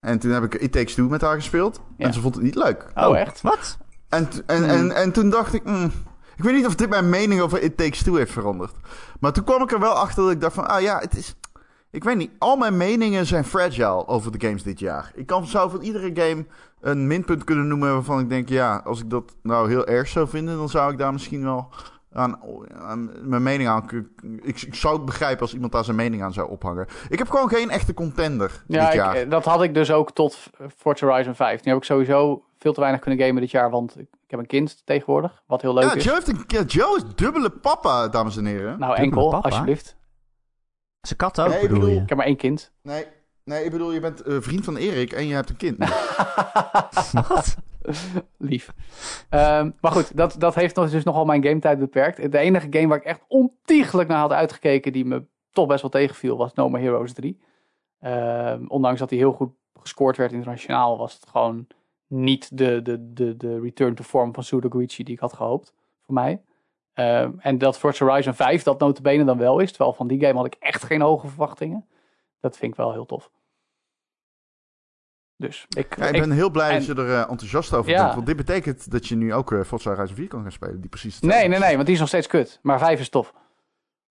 En toen heb ik It Takes Two met haar gespeeld. Ja. En ze vond het niet leuk. Oh, echt? Wat? En, t- en, Hmm. en, en toen dacht ik... mm, ik weet niet of dit mijn mening over It Takes Two heeft veranderd. Maar toen kwam ik er wel achter dat ik dacht van... Ah ja, het is... Ik weet niet, al mijn meningen zijn fragile over de games dit jaar. Ik kan, zou van iedere game een minpunt kunnen noemen waarvan ik denk... Ja, als ik dat nou heel erg zou vinden... dan zou ik daar misschien wel aan, aan mijn mening aan... Ik, ik zou het begrijpen als iemand daar zijn mening aan zou ophangen. Ik heb gewoon geen echte contender Ja, dit ik, jaar. eh, dat had ik dus ook tot Forza Horizon 5. Nu heb ik sowieso veel te weinig kunnen gamen dit jaar, want ik, ik heb een kind tegenwoordig, wat heel leuk ja, is. Joe, heeft een, ja, Joe is dubbele papa, dames en heren. nou, Dubbele enkel, papa? alsjeblieft. Zijn kat ook, Nee, bedoel bedoel- je? Ik heb maar één kind. Nee, nee, ik bedoel, je bent vriend van Erik en je hebt een kind. Wat? Lief. Ehm, maar goed, dat, dat heeft nog, dus nogal mijn gametijd beperkt. De enige game waar ik echt ontiegelijk naar had uitgekeken, die me toch best wel tegenviel, was No More Heroes 3. Ehm, ondanks dat hij heel goed gescoord werd internationaal, was het gewoon niet de, de, de, de return to form van Sudo Goichi die ik had gehoopt, voor mij. Ehm, en dat Forza Horizon 5 dat notabene dan wel is, terwijl van die game had ik echt geen hoge verwachtingen. Dat vind ik wel heel tof. Dus ik, Ja, ik ik- ben heel blij en- dat je er eh, enthousiast over Ja. bent. Want dit betekent dat je nu ook eh Forza Horizon 4 kan gaan spelen. Die precies Nee, nee, nee, want die is nog steeds kut. Maar 5 is tof.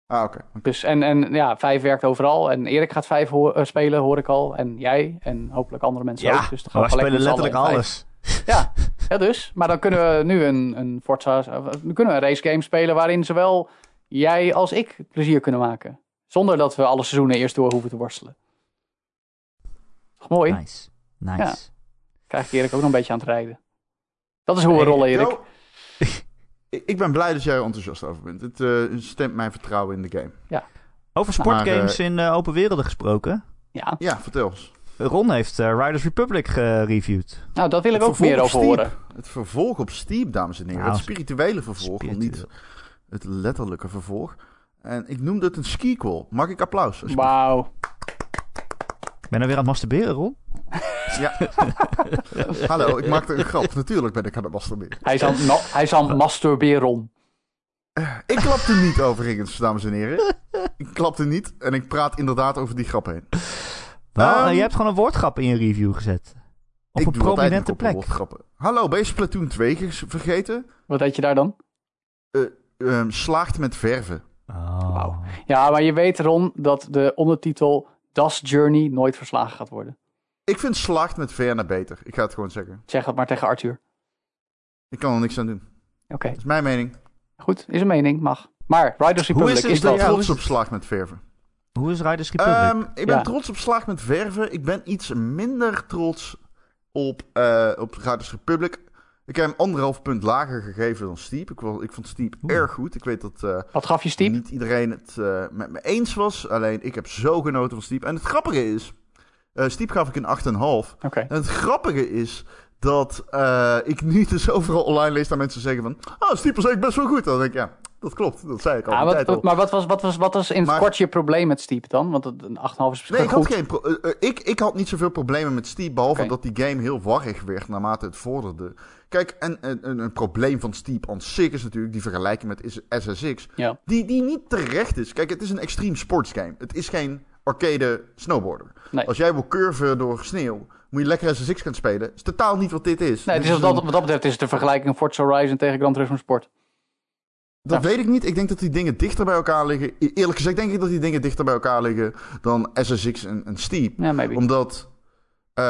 Ah, oké. Dus, en, en ja, 5 werkt overal. En Erik gaat 5 spelen, hoor ik al. En jij. En hopelijk andere mensen Ja, ook. Dus we spelen letterlijk vijf. alles. Ja, ja, dus. Maar dan kunnen we nu een, een Forza... Nu kunnen we een race game spelen waarin zowel jij als ik plezier kunnen maken. Zonder dat we alle seizoenen eerst door hoeven te worstelen. Toch mooi? Nice. Nice. Ja. Krijg ik Erik ook nog een beetje aan het rijden. Dat is hoe we rollen, Erik. Joe, ik- ben blij dat jij er enthousiast over bent. Het eh, stemt mijn vertrouwen in de game. Over sportgames Maar, in eh, open werelden gesproken. Ja, Ja, vertel eens. Ron heeft eh, Riders Republic gereviewd. nou dat wil ik Het ook meer over horen. Het vervolg op Steep, dames en heren. Nou, het spirituele vervolg, niet het letterlijke vervolg. En ik noemde het een skiquel. Mag ik applaus? Wauw. Ben je nou weer aan het masturberen, Ron? Ja. Hallo, ik maakte een grap. Natuurlijk ben ik aan het masturberen. Hij is aan, ma- hij is aan masturberen. Ik klapte niet overigens, dames en heren. Ik klapte niet en ik praat inderdaad over die grap heen. Nou, Ehm, je hebt gewoon een woordgrap in je review gezet. Op ik een prominente nog op een plek. woordgrappen. Hallo, ben je Splatoon 2 ges- vergeten? Wat deed je daar dan? Ehm, slaagt met verven. Oh. Wauw. Ja, maar je weet, Ron, dat de ondertitel Das Journey nooit verslagen gaat worden. Ik vind slaagt met verven beter. Ik ga het gewoon zeggen. Zeg dat maar tegen Arthur. Ik kan er niks aan doen. Oké, Dat is mijn mening. goed. Is een mening, mag. Maar Riders Hoe Republic is het? is ben dat. Hoe trots is op slaagt met verven. Hoe is Riders Republic? Ehm, ik ben Ja. trots op slaagt met verven. Ik ben iets minder trots op, eh op Riders Republic. Ik heb hem anderhalf punt lager gegeven dan Steep. Ik, ik vond Steep Oeh. erg goed. Ik weet dat eh, Wat gaf je Steep? niet iedereen het eh, met me eens was. Alleen ik heb zo genoten van Steep. En het grappige is... eh Steep gaf ik een 8,5. Oké. En het grappige is dat eh, ik nu dus overal online lees dat mensen zeggen van... Oh, Steep was eigenlijk best wel goed. Dan denk ik, ja, dat klopt. Dat zei ik al Ja, wat, al. wat- maar wat was, wat, was, wat was in het Maar- kort je probleem met Steep dan? Want een 8,5 is Nee, ik had, goed. geen pro- eh, eh, ik, ik had niet zoveel problemen met Steep, behalve dat die game heel warrig werd naarmate het vorderde. Kijk, en een, probleem van Steep aan zich is natuurlijk die vergelijking met SSX, Ja. die, die niet terecht is. Kijk, het is een extreme sports game. Het is geen arcade snowboarder. Nee. Als jij wil curven door sneeuw, moet je lekker SSX gaan spelen. is totaal niet wat dit is. Nee, Dit is, wat, wat dat betreft is het de vergelijking Forza Horizon tegen Gran Turismo Sport. Dat Ja. weet ik niet. Ik denk dat die dingen dichter bij elkaar liggen. E- Eerlijk gezegd denk ik dat die dingen dichter bij elkaar liggen dan SSX en, en Steep. Ja, maybe. Omdat eh,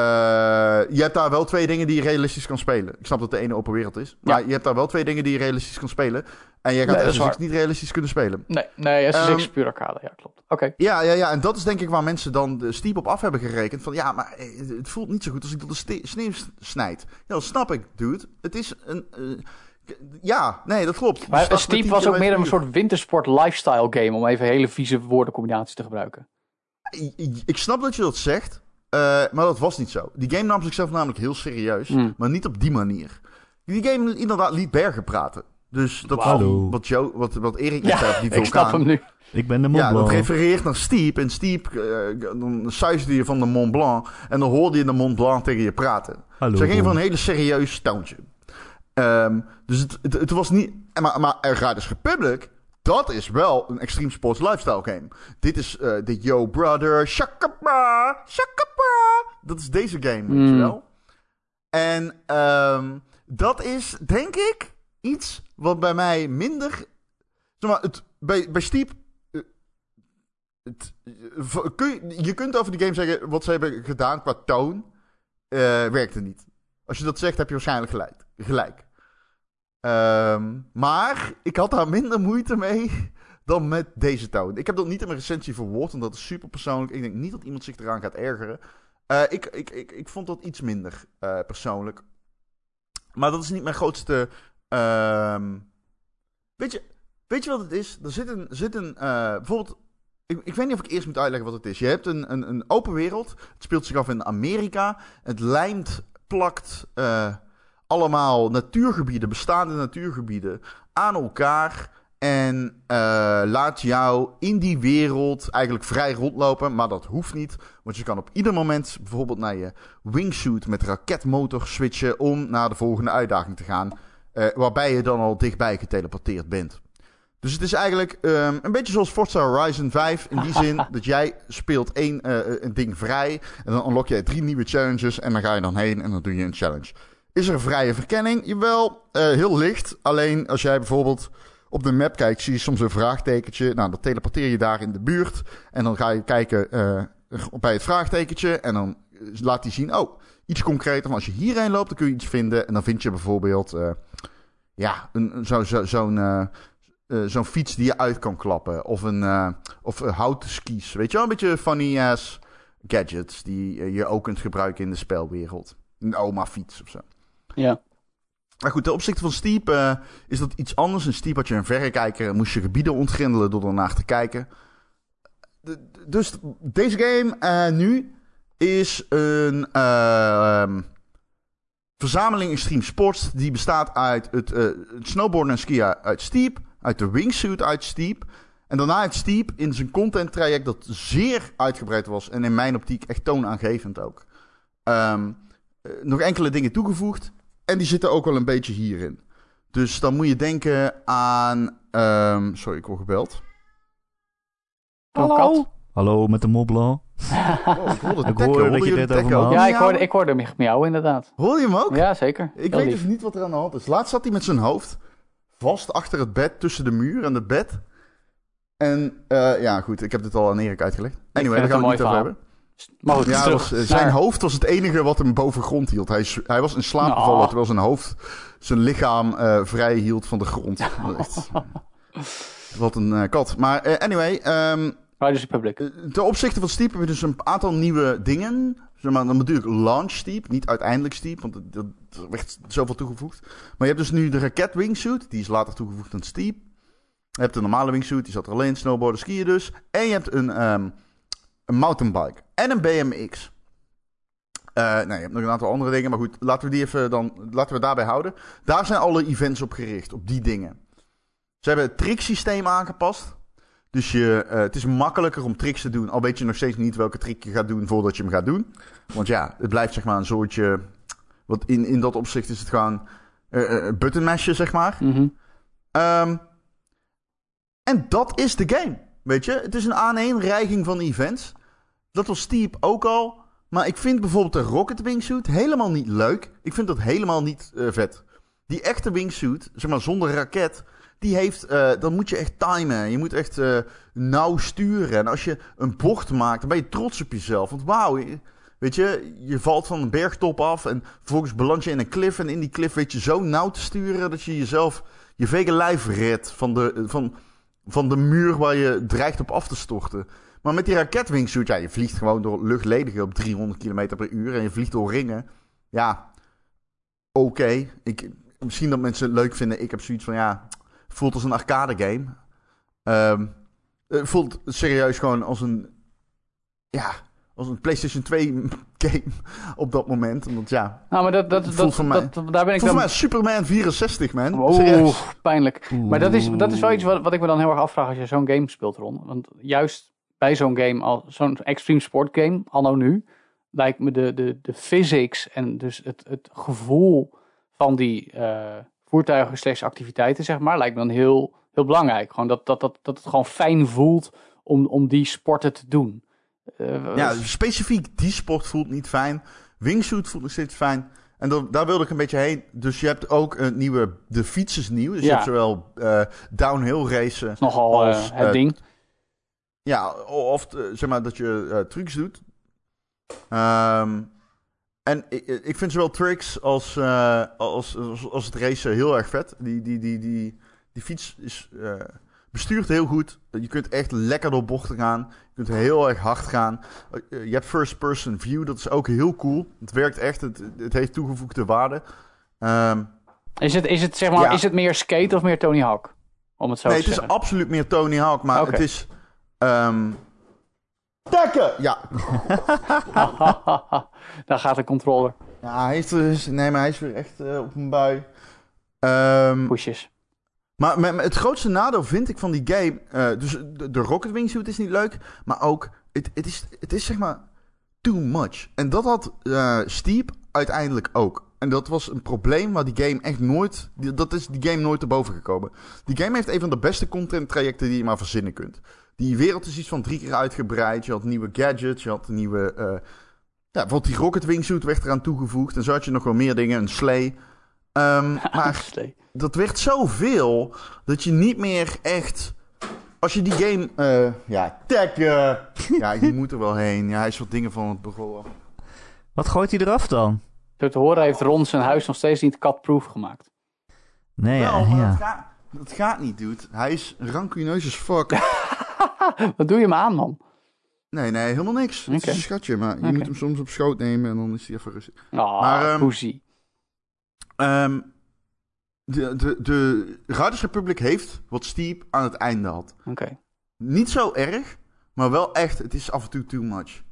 je hebt daar wel twee dingen die je realistisch kan spelen. Ik snap dat de ene open wereld is. Maar je hebt daar wel twee dingen die je realistisch kan spelen. En jij gaat SSX niet realistisch kunnen spelen. Nee, nee, SSX Ehm, is puur arcade. Ja, klopt. Oké. Ja, ja, ja, en dat is denk ik waar mensen dan de Steep op af hebben gerekend. Van ja, maar eh, het voelt niet zo goed als ik door de sneeuw snijd. Ja, dat snap ik, dude. Het is een... eh, ja, nee, dat klopt. Maar met Steep 10 was ook meer een soort wintersport lifestyle game. Om even hele vieze woordencombinaties te gebruiken. Ik- snap dat je dat zegt, eh, maar dat was niet zo. Die game nam zichzelf namelijk heel serieus, Hmm. maar niet op die manier. Die game inderdaad liet Bergen praten. Dus dat. Hallo. wat, Joe, wat, wat Erik net zei, Ja, die ik snap vulkaan. hem nu. Ik ben de Mont Ja, dat Blanc. refereert naar Steep. En Steep, eh, dan suisde je van de Mont Blanc. En dan hoorde je de Mont Blanc tegen je praten. Hallo. Ze gingen van een hele serieus toontje. Ehm, dus het, het, het was niet... Maar, maar Riders Republic, dat is wel een extreme sports lifestyle game. Dit is eh, de Yo Brother, Shakapa, Shakapa. Dat is deze game, weet je Mm. wel. En ehm, dat is, denk ik, iets wat bij mij minder... Zeg maar, het, bij, bij Steep... eh, het, kun je, je kunt over die game zeggen, wat ze hebben gedaan qua toon, eh werkte niet. Als je dat zegt, heb je waarschijnlijk gelijk. gelijk. Ehm, maar ik had daar minder moeite mee dan met deze toon. Ik heb dat niet in mijn recensie verwoord, want dat is super persoonlijk. Ik denk niet dat iemand zich eraan gaat ergeren. Eh, ik, ik, ik, ik vond dat iets minder eh, persoonlijk. Maar dat is niet mijn grootste. ehm, weet, je, weet je wat het is? Er zit een. Zit een eh, bijvoorbeeld. Ik, ik weet niet of ik eerst moet uitleggen wat het is. Je hebt een, een, een open wereld. Het speelt zich af in Amerika. Het lijmt, plakt allemaal natuurgebieden, bestaande natuurgebieden, aan elkaar. En eh, laat jou in die wereld eigenlijk vrij rondlopen. Maar dat hoeft niet. Want je kan op ieder moment bijvoorbeeld naar je wingsuit met raketmotor switchen. om naar de volgende uitdaging te gaan. eh, waarbij je dan al dichtbij geteleporteerd bent. Dus het is eigenlijk ehm, een beetje zoals Forza Horizon 5. In die zin dat jij speelt één eh, een ding vrij. En dan unlock jij drie nieuwe challenges. En dan ga je dan heen en dan doe je een challenge. Is er vrije verkenning? Jawel, eh, heel licht. Alleen als jij bijvoorbeeld op de map kijkt, zie je soms een vraagtekentje. Nou, dan teleporteer je daar in de buurt. En dan ga je kijken eh, bij het vraagtekentje. En dan laat hij zien, oh, iets concreter. Als je hierheen loopt, dan kun je iets vinden. En dan vind je bijvoorbeeld, eh, ja, een- zo, zo, zo'n... eh, eh, zo'n fiets die je uit kan klappen. Of, een, eh, of eh, houten skis. Weet je wel, een beetje funny ass gadgets die eh, je ook kunt gebruiken in de spelwereld. Een oma fiets of zo. Ja. Maar goed, ten opzichte van Steep eh, is dat iets anders. In Steep had je een verrekijker en moest je gebieden ontgrendelen door ernaar te kijken. Dus deze game eh, nu is een ehm, verzameling extreme sports die bestaat uit het, snowboarden en skiën uit Steep, uit de wingsuit uit Steep. En daarna het Steep in zijn content traject dat zeer uitgebreid was en in mijn optiek echt toonaangevend ook. Ehm, eh, nog enkele dingen toegevoegd. En die zitten ook wel een beetje hierin. Dus dan moet je denken aan. ehm, sorry, ik word gebeld. Kat? Hallo, met de Mont Blanc. Oh, ik hoorde Ik hoorde dat je dit over had. Ja, ik hoorde, ik hoorde hem miauwen inderdaad. Hoor je hem ook? Ja, zeker. Ik Heel weet lief. even niet wat er aan de hand is. Laatst zat hij met zijn hoofd vast achter het bed, tussen de muur en het bed. En eh, ja, goed, ik heb dit al aan Erik uitgelegd. Anyway, daar gaan het we het niet over hebben. Maar Ja, het terug was, eh, zijn naar- hoofd was het enige wat hem boven grond hield. Hij, hij was in slaap Nou. gevallen terwijl zijn hoofd zijn lichaam eh, vrij hield van de grond. Echt. Wat een eh, kat. Maar eh, anyway, ehm, Riders Republic. eh, ten opzichte van Steep heb je dus een aantal nieuwe dingen. Zeg maar, dan natuurlijk launch Steep, niet uiteindelijk Steep, want er werd zoveel toegevoegd. Maar je hebt dus nu de raket wingsuit, die is later toegevoegd aan Steep. Je hebt de normale wingsuit, die zat er alleen, snowboarden, skiën dus. En je hebt een, ehm, een mountainbike en een BMX. Eh nee, je hebt nog een aantal andere dingen, maar goed, laten we die even dan, laten we daarbij houden. Daar zijn alle events op gericht, op die dingen. Ze hebben het tricksysteem aangepast. Dus je, eh, het is makkelijker om tricks te doen. Al weet je nog steeds niet welke trick je gaat doen voordat je hem gaat doen. Want ja, het blijft zeg maar een soortje. Wat in, in dat opzicht is het gewoon eh eh, button mashen, zeg maar. Mhm. Ehm, en dat is de game. Weet je, het is een aaneenreiging van events. Dat was Steep ook al. Maar ik vind bijvoorbeeld de Rocket Wingsuit helemaal niet leuk. Ik vind dat helemaal niet eh, vet. Die echte wingsuit, zeg maar zonder raket, die heeft, eh, dan moet je echt timen. Je moet echt eh, nauw sturen. En als je een bocht maakt, dan ben je trots op jezelf. Want wauw, weet je, je valt van een bergtop af en vervolgens beland je in een cliff. En in die cliff weet je zo nauw te sturen dat je jezelf, je vege lijf redt van de, van, van de muur waar je dreigt op af te storten. Maar met die raketwingsuit, ja, je vliegt gewoon door luchtledigen op 300 km per uur en je vliegt door ringen. Ja, oké. Ik Misschien dat mensen het leuk vinden. Ik heb zoiets van, ja, voelt als een arcade game. Ehm, het voelt serieus gewoon als een, ja, als een PlayStation 2 game op dat moment. Want ja, Nou, maar dat, dat, Voelt dat, voor mij- dat, daar ben ik volgens dan... mij Superman 64, man. Oeh, Serieus. pijnlijk. Maar dat is, dat is wel iets wat, wat ik me dan heel erg afvraag als je zo'n game speelt, Ron. Want juist bij zo'n game, al zo'n extreme sport game, anno nu, lijkt me de, de, de physics en dus het, het gevoel van die eh, voertuigen slash activiteiten, zeg maar, lijkt me dan heel, heel belangrijk. Gewoon dat, dat, dat, dat het gewoon fijn voelt om, om die sporten te doen. Eh, Ja, specifiek die sport voelt niet fijn. Wingsuit voelt nog steeds fijn. En dan, daar wilde ik een beetje heen. Dus je hebt ook een nieuwe... De fiets is nieuw. Dus je hebt zowel eh, downhill racen... nogal als, het ding. Ja, of eh, zeg maar dat je eh, trucs doet. Ehm, en ik, ik vind zowel tricks als, eh, als, als, als het racen heel erg vet. Die, die, die, die, die fiets is bestuurt heel goed. Je kunt echt lekker door bochten gaan. Je kunt heel erg hard gaan. Je hebt first person view, dat is ook heel cool. Het werkt echt, het, het heeft toegevoegde waarde. Ehm, Is het, is, het, zeg maar, ja. is het meer skate of meer Tony Hawk? Om het zo nee, te het is absoluut meer Tony Hawk, maar het is... ehm Tekken! Ja, Daar gaat de controller. Ja, hij is, dus, nee, maar hij is weer echt eh, op een bui. Ehm, Pushes. maar het grootste nadeel vind ik van die game... eh, dus de, de Rocket Wingsuit is niet leuk, maar ook... Het, het, is, het is zeg maar too much. En dat had eh Steep uiteindelijk ook. En dat was een probleem waar die game echt nooit... die- Dat is die game nooit erboven gekomen. Die game heeft een van de beste content trajecten die je maar verzinnen kunt. Die wereld is iets van drie keer uitgebreid. Je had nieuwe gadgets, je had nieuwe... eh, ja, bijvoorbeeld die Rocket Wingsuit werd eraan toegevoegd. En zo had je nog wel meer dingen, een slee. Ehm, maar Slee. dat werd zoveel dat je niet meer echt. Als je die game. eh, ja, taggen. ja, je moet er wel heen. Ja, hij is wat dingen van het begonnen. Wat gooit hij eraf dan? Zo te horen heeft Ron zijn huis nog steeds niet cat-proof gemaakt. Nee. Wel, maar ja. dat, gaat, dat gaat niet, dude. Hij is rancuneus as fuck. Wat doe je me aan, man? Nee, nee, helemaal niks. Het Oké. is een schatje, maar je moet hem soms op schoot nemen en dan is hij even rustig. Ah, Maar, ehm, poesie. Ehm, de, de, de Riders Republic heeft wat Steep aan het einde had. Oké. Niet zo erg, maar wel echt, het is af en toe too much.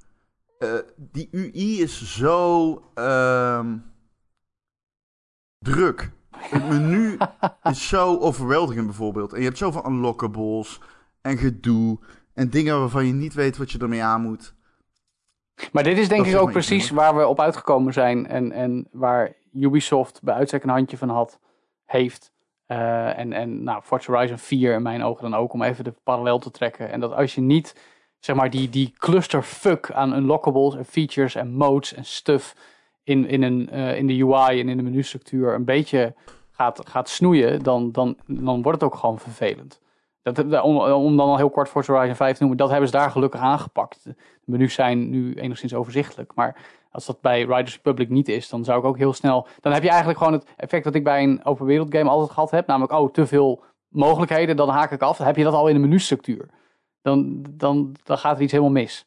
Eh, die UI is zo ehm, druk. Het menu is zo overweldigend bijvoorbeeld. En je hebt zoveel unlockables en gedoe en dingen waarvan je niet weet wat je ermee aan moet. Maar dit is denk Dat ik is ook precies waar we op uitgekomen zijn. En, en waar Ubisoft bij uitstek een handje van had, heeft. Eh, en, en nou, Forza Horizon 4 in mijn ogen dan ook, om even de parallel te trekken. En dat als je niet, zeg maar, die, die clusterfuck aan unlockables en features en modes en stuff in, in, een, eh, in de UI en in de menustructuur een beetje gaat, gaat snoeien, dan, dan, dan wordt het ook gewoon vervelend. Dat, om, dan al heel kort Forza Horizon 5 te noemen, dat hebben ze daar gelukkig aangepakt. De menus zijn nu enigszins overzichtelijk, maar als dat bij Riders Republic niet is, dan zou ik ook heel snel... Dan heb je eigenlijk gewoon het effect dat ik bij een open wereld game altijd gehad heb. Namelijk, oh, te veel mogelijkheden, dan haak ik af. Dan heb je dat al in de menustructuur. Dan, dan, dan gaat er iets helemaal mis.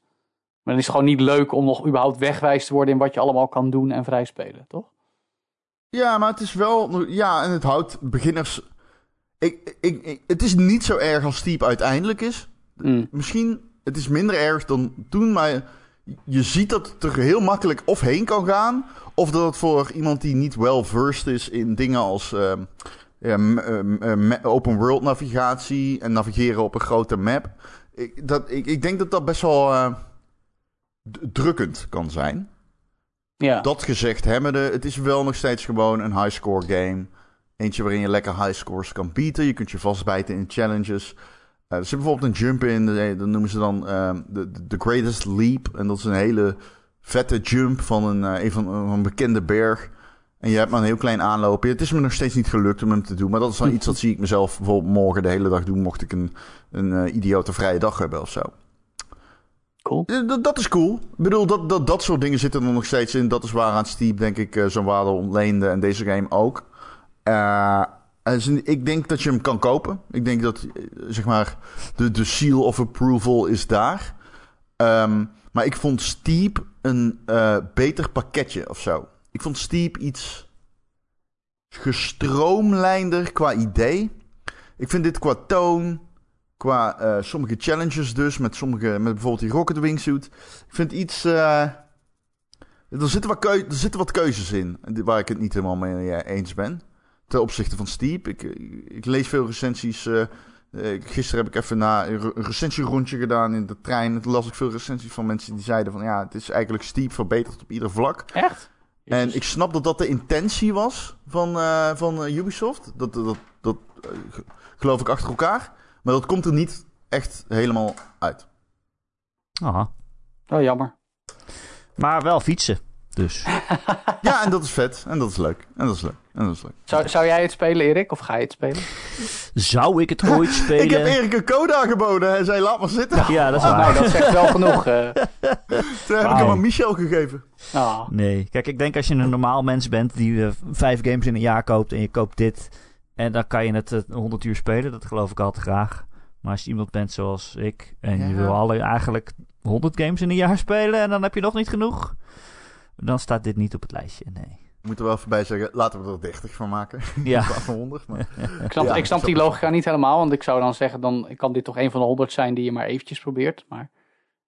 Maar dan is het gewoon niet leuk om nog überhaupt wegwijs te worden in wat je allemaal kan doen en vrij spelen, toch? Ja, maar het is wel. Ja, en het houdt beginners. Ik, ik, ik- het is niet zo erg als Steep uiteindelijk is. Mm. Misschien, het is minder erg dan toen, maar je ziet dat het er heel makkelijk of heen kan gaan. Of dat het voor iemand die niet well versed is in dingen als ehm, ehm, eh, ma- open world navigatie en navigeren op een grote map. Ik, dat, ik, ik denk dat dat best wel eh, drukkend kan zijn. Ja. Dat gezegd hebbende, het is wel nog steeds gewoon een high-score game. Eentje waarin je lekker high scores kan bieden. Je kunt je vastbijten in challenges. Eh, er zit bijvoorbeeld een jump in, de- dat noemen ze dan ehm, de de Greatest Leap. En dat is een hele vette jump van een, eh, een van een bekende berg. En je hebt maar een heel klein aanloopje. Het is me nog steeds niet gelukt om hem te doen. Maar dat is dan iets dat zie ik mezelf bijvoorbeeld morgen de hele dag doen. Mocht ik een, een eh, idiote vrije dag hebben of zo. Cool. Eh, Dat, is cool. Ik bedoel, dat, dat, dat soort dingen zitten er nog steeds in. Dat is waar aan Steep, denk ik, eh, zo'n waarde ontleende. En deze game ook. Eh, ik denk dat je hem kan kopen. Ik denk dat, eh, zeg maar, de, seal of approval is daar. Ehm, maar ik vond Steep een eh, beter pakketje of zo. Ik vond Steep iets gestroomlijnder qua idee. Ik vind dit qua toon, qua sommige challenges dus, met, sommige, met bijvoorbeeld die Rocket Wingsuit. Ik vind iets... er, zitten wat er zitten wat keuzes in, waar ik het niet helemaal mee eens ben. Ten opzichte van Steep. Ik, ik lees veel recensies. eh, eh, gisteren heb ik even na een re- een recensierondje gedaan in de trein. En toen las ik veel recensies van mensen die zeiden van... ja, het is eigenlijk Steep verbeterd op ieder vlak. Echt? En ik snap dat dat de intentie was van, eh, van Ubisoft. Dat, dat, dat ge- geloof ik achter elkaar. Maar dat komt er niet echt helemaal uit. Ah. Oh, jammer. Maar wel fietsen. Dus. Ja, en dat is vet. En dat is leuk. En dat is leuk. En dat is leuk. Zou, zou jij het spelen, Erik? Of ga je het spelen? Zou ik het ooit spelen? Ik heb Erik een code aangeboden. Hij zei, laat maar zitten. Ja, dat is Oh, waar. nou, dat zegt wel genoeg. eh. Toen heb ik hem aan Michel gegeven. Ah. Nee, kijk, ik denk als je een normaal mens bent die eh, vijf games in een jaar koopt en je koopt dit. En dan kan je het eh, 100 uur spelen, dat geloof ik altijd graag. Maar als je iemand bent zoals ik en je wil alle eigenlijk 100 games in een jaar spelen en dan heb je nog niet genoeg, dan staat dit niet op het lijstje. Nee. Ik moet er wel voorbij zeggen, laten we er 30 van maken. Ja. Van 100. Maar... Ik snap, Ja, ik snap ik die logica niet helemaal, want ik zou dan zeggen, dan kan dit toch een van de honderd zijn die je maar eventjes probeert. Maar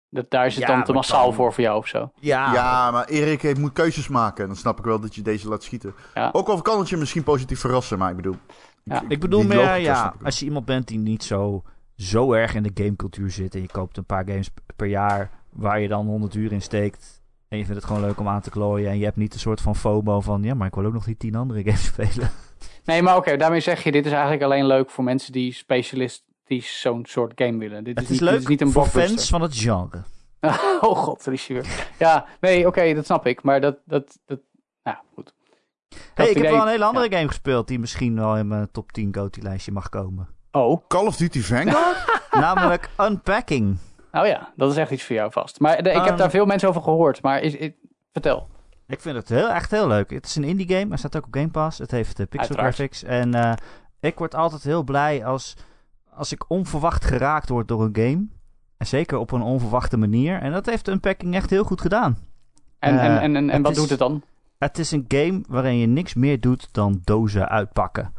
dat, daar is het Ja, dan te massaal dan- voor voor jou of zo. Ja, Ja, maar Erik heeft, moet keuzes maken. En dan snap ik wel dat je deze laat schieten. Ja. Ook al kan het je misschien positief verrassen, maar ik bedoel... Ja. ik bedoel meer, ja, ik als je iemand bent die niet zo, zo erg in de gamecultuur zit en je koopt een paar games per jaar waar je dan 100 uur in steekt en je vindt het gewoon leuk om aan te klooien en je hebt niet een soort van FOMO van, ja, maar ik wil ook nog die tien andere games spelen. Nee, maar oké, daarmee zeg je, dit is eigenlijk alleen leuk voor mensen die specialistisch zo'n soort game willen. Dit Het is, is niet, dit leuk is niet een voor fans van het genre. oh god, Richie. Ja, nee, oké, dat snap ik. Maar dat, dat, dat nou goed. Hey, ik heb wel een hele andere game gespeeld die misschien wel in mijn top 10 GOTY-lijstje mag komen. Oh, Call of Duty Vanguard? Namelijk Unpacking. Nou ja, dat is echt iets voor jou vast. Maar de- ik heb Ehm. daar veel mensen over gehoord, maar is, is- vertel. Ik vind het heel, echt heel leuk. Het is een indie game. Hij staat ook op Game Pass. Het heeft de pixel Uiteraard. graphics. En eh, ik word altijd heel blij als, als ik onverwacht geraakt word door een game. En zeker op een onverwachte manier. En dat heeft Unpacking echt heel goed gedaan. En, Eh, en, en, en, en het wat is- doet het dan? Het is een game waarin je niks meer doet dan dozen uitpakken.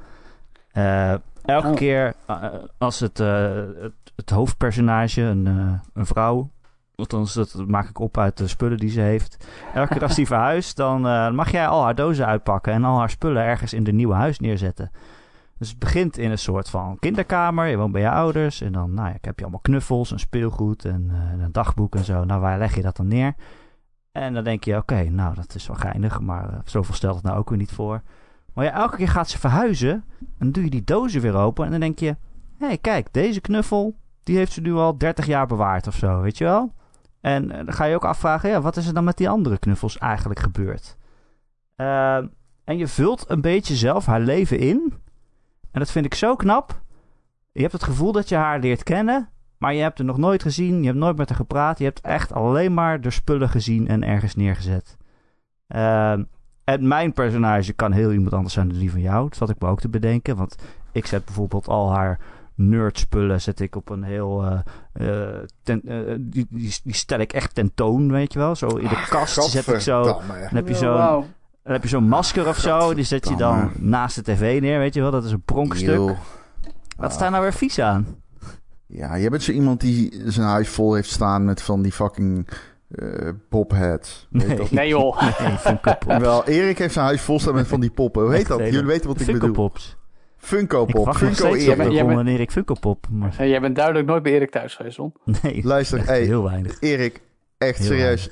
Eh, elke Oh. keer eh, als het, eh, het, het hoofdpersonage, een, eh, een vrouw, althans dat maak ik op uit de spullen die ze heeft. Elke keer als die verhuist, dan mag jij al haar dozen uitpakken en al haar spullen ergens in de nieuwe huis neerzetten. Dus het begint in een soort van kinderkamer. Je woont bij je ouders. En dan nou ja, heb je allemaal knuffels en speelgoed en een dagboek en zo. Nou, waar leg je dat dan neer? En dan denk je, oké, nou, dat is wel geinig. Maar eh, zoveel stelt het nou ook weer niet voor. Maar ja, elke keer gaat ze verhuizen. En dan doe je die dozen weer open. En dan denk je, hé, hey, kijk, deze knuffel, die heeft ze nu al 30 jaar bewaard of zo, weet je wel? En eh, dan ga je ook afvragen, ja, wat is er dan met die andere knuffels eigenlijk gebeurd? Eh, en je vult een beetje zelf haar leven in. En dat vind ik zo knap. Je hebt het gevoel dat je haar leert kennen. Maar je hebt haar nog nooit gezien. Je hebt nooit met haar gepraat. Je hebt echt alleen maar de spullen gezien en ergens neergezet. Ehm, en mijn personage kan heel iemand anders zijn dan die van jou. Dat zat ik me ook te bedenken. Want ik zet bijvoorbeeld al haar nerdspullen zet ik op een heel... eh, eh, ten- eh, die, die, die stel ik echt tentoon, weet je wel. Zo in de kast zet ik zo... Dan heb je zo'n dan heb je zo'n masker of zo. Die zet je dan naast de tv neer, weet je wel. Dat is een pronkstuk. Wat staat nou weer vies aan? Ja, jij bent zo iemand die zijn huis vol heeft staan met van die fucking eh popheads. Weet Nee. dat? Nee joh. Nee, Funko Pop. Wel, Erik heeft zijn huis vol staan met van die poppen. Hoe heet dat? Jullie weten wat ik Funko bedoel. Pops. Funko Ik Pop. nog Funko Jij bent- Erik. jij bent- wanneer ik Funko Pop. Maar Jij bent duidelijk nooit bij Erik thuis geweest, Ron. nee, Luister, hey, heel weinig. Erik, echt Heel serieus.